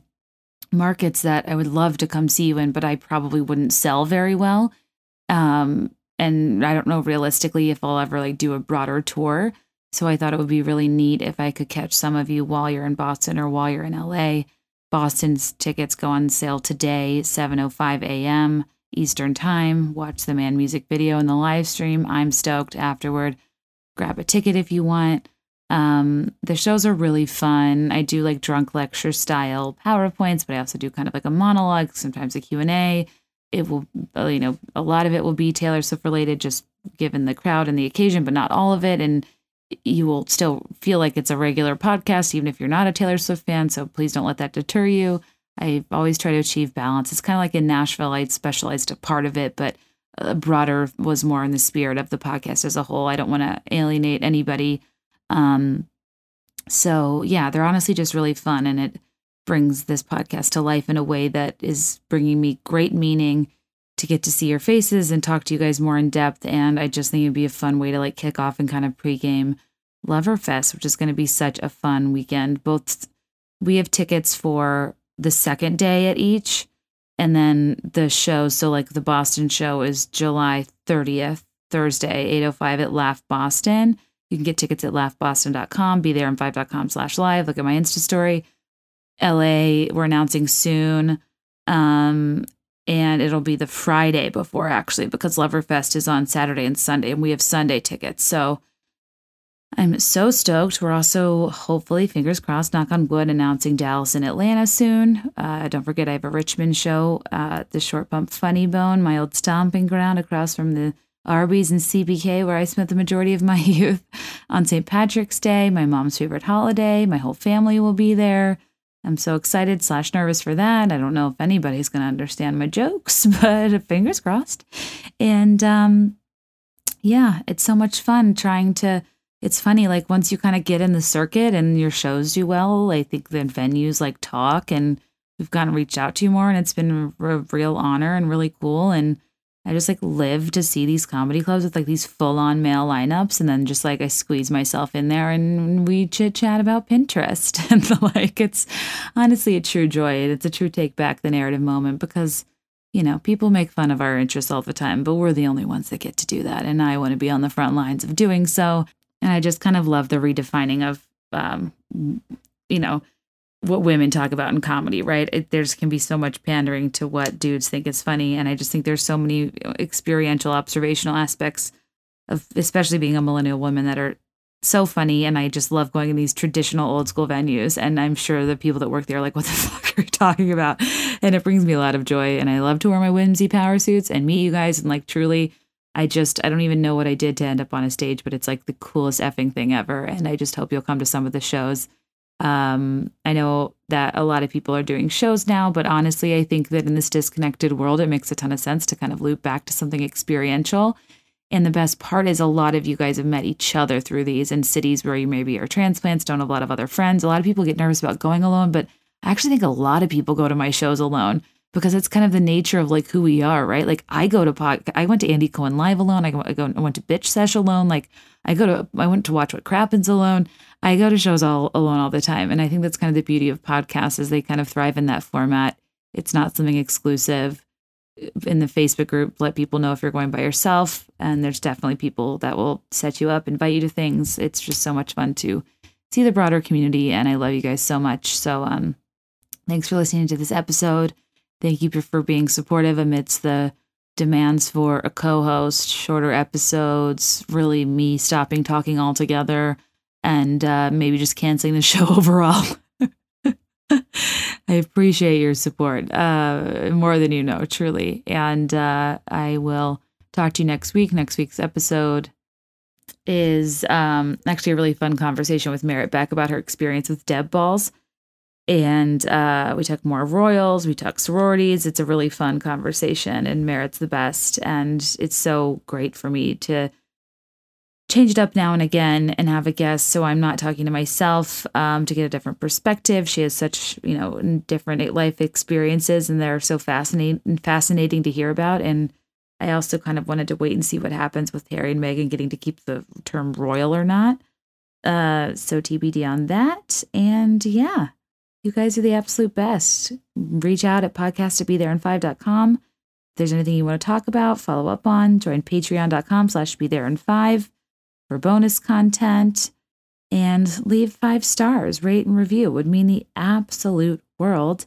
markets that I would love to come see you in, but I probably wouldn't sell very well. Um, and I don't know realistically if I'll ever like do a broader tour. So I thought it would be really neat if I could catch some of you while you're in Boston or while you're in LA. Boston's tickets go on sale today, 7:05 a.m. Eastern Time. Watch the man music video in the live stream. I'm stoked afterward. Grab a ticket if you want. Um, the shows are really fun. I do like drunk lecture style PowerPoints, but I also do kind of like a monologue, sometimes a Q&A. It will, you know, a lot of it will be Taylor Swift related, just given the crowd and the occasion, but not all of it. And you will still feel like it's a regular podcast, even if you're not a Taylor Swift fan. So please don't let that deter you. I always try to achieve balance. It's kind of like in Nashville, I specialized a part of it, but broader was more in the spirit of the podcast as a whole. I don't want to alienate anybody. Um, so yeah, they're honestly just really fun, and it brings this podcast to life in a way that is bringing me great meaning to get to see your faces and talk to you guys more in depth. And I just think it'd be a fun way to like kick off and kind of pregame Loverfest, which is going to be such a fun weekend. Both we have tickets for the second day at each. And then the show, so like the Boston show is July 30th, Thursday, 805 at Laugh Boston. You can get tickets at laughboston.com, be there on 5.com slash live. Look at my Insta story. LA, we're announcing soon. Um, and it'll be the Friday before actually, because Loverfest is on Saturday and Sunday, and we have Sunday tickets. So I'm so stoked. We're also hopefully, fingers crossed, knock on wood, announcing Dallas and Atlanta soon. Uh, don't forget, I have a Richmond show, uh, the Short Pump Funny Bone, my old stomping ground across from the Arby's and CPK, where I spent the majority of my youth on St. Patrick's Day, my mom's favorite holiday. My whole family will be there. I'm so excited slash nervous for that. I don't know if anybody's going to understand my jokes, but fingers crossed. And um, yeah, it's so much fun trying to it's funny like once you kind of get in the circuit and your shows do well i think the venues like talk and we've gotten reached out to you more and it's been a real honor and really cool and i just like live to see these comedy clubs with like these full-on male lineups and then just like i squeeze myself in there and we chit chat about pinterest and the like it's honestly a true joy it's a true take back the narrative moment because you know, people make fun of our interests all the time, but we're the only ones that get to do that. And I want to be on the front lines of doing so. And I just kind of love the redefining of, um, you know, what women talk about in comedy, right? There's can be so much pandering to what dudes think is funny, and I just think there's so many experiential, observational aspects of, especially being a millennial woman, that are so funny. And I just love going in these traditional old school venues, and I'm sure the people that work there are like, "What the fuck are you talking about?" And it brings me a lot of joy, and I love to wear my whimsy power suits and meet you guys, and like truly I just, I don't even know what I did to end up on a stage, but it's like the coolest effing thing ever. And I just hope you'll come to some of the shows. Um, I know that a lot of people are doing shows now, but honestly, I think that in this disconnected world, it makes a ton of sense to kind of loop back to something experiential. And the best part is a lot of you guys have met each other through these in cities where you maybe are transplants, don't have a lot of other friends. A lot of people get nervous about going alone, but I actually think a lot of people go to my shows alone because it's kind of the nature of like who we are, right? Like I go to pod, I went to Andy Cohen live alone. I go, I, go, I went to Bitch Sesh alone. Like I go to, I went to watch what crappens alone. I go to shows all alone all the time, and I think that's kind of the beauty of podcasts is they kind of thrive in that format. It's not something exclusive. In the Facebook group, let people know if you're going by yourself, and there's definitely people that will set you up, invite you to things. It's just so much fun to see the broader community, and I love you guys so much. So, um, thanks for listening to this episode. Thank you for being supportive amidst the demands for a co host, shorter episodes, really me stopping talking altogether, and uh, maybe just canceling the show overall. I appreciate your support uh, more than you know, truly. And uh, I will talk to you next week. Next week's episode is um, actually a really fun conversation with Merritt Beck about her experience with Deb balls and uh, we talk more royals we talk sororities. It's a really fun conversation and Merritt's the best. And it's so great for me to change it up now and again and have a guest. So i'm not talking to myself um, to get a different perspective. She has such you know different life experiences and they're so fascinating fascinating to hear about. And i also kind of wanted to wait and see what happens with harry and meghan getting to keep the term royal or not. Uh, so tbd on that. And yeah you guys are the absolute best. Reach out at podcast to be there in 5.com if there's anything you want to talk about follow up on join patreon.com slash be there in five for bonus content and leave five stars, rate and review. Would mean the absolute world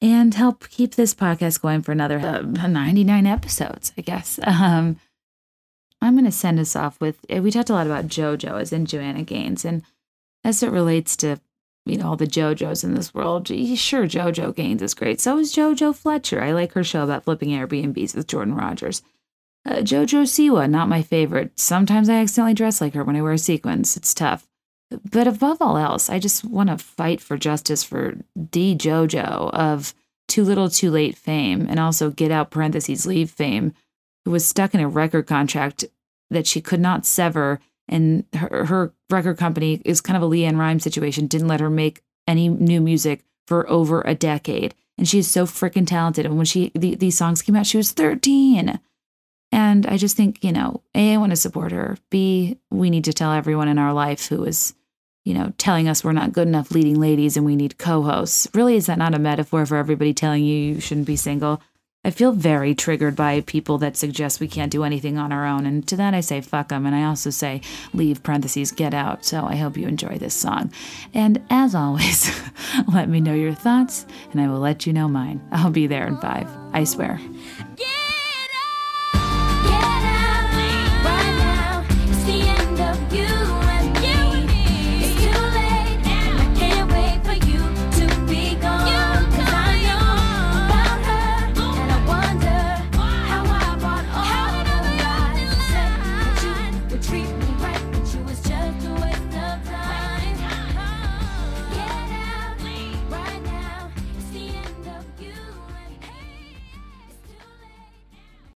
and help keep this podcast going for another uh, 99 episodes, I guess. Um, I'm going to send us off with we talked a lot about JoJo as in Joanna Gaines and as it relates to you know all the JoJos in this world. Sure, JoJo Gaines is great. So is JoJo Fletcher. I like her show about flipping Airbnbs with Jordan Rodgers. Uh, Jojo Siwa, not my favorite. Sometimes I accidentally dress like her when I wear sequins. It's tough. But above all else, I just want to fight for justice for D. Jojo of Too Little Too Late fame and also Get Out parentheses Leave fame, who was stuck in a record contract that she could not sever. And her, her record company is kind of a LeAnn Rimes situation, didn't let her make any new music for over a decade. And she's so freaking talented. And when she the, these songs came out, she was 13. And I just think, you know, A, I want to support her. B, we need to tell everyone in our life who is, you know, telling us we're not good enough leading ladies and we need co hosts. Really, is that not a metaphor for everybody telling you you shouldn't be single? I feel very triggered by people that suggest we can't do anything on our own. And to that, I say, fuck them. And I also say, leave parentheses, get out. So I hope you enjoy this song. And as always, let me know your thoughts and I will let you know mine. I'll be there in five. I swear. Yeah!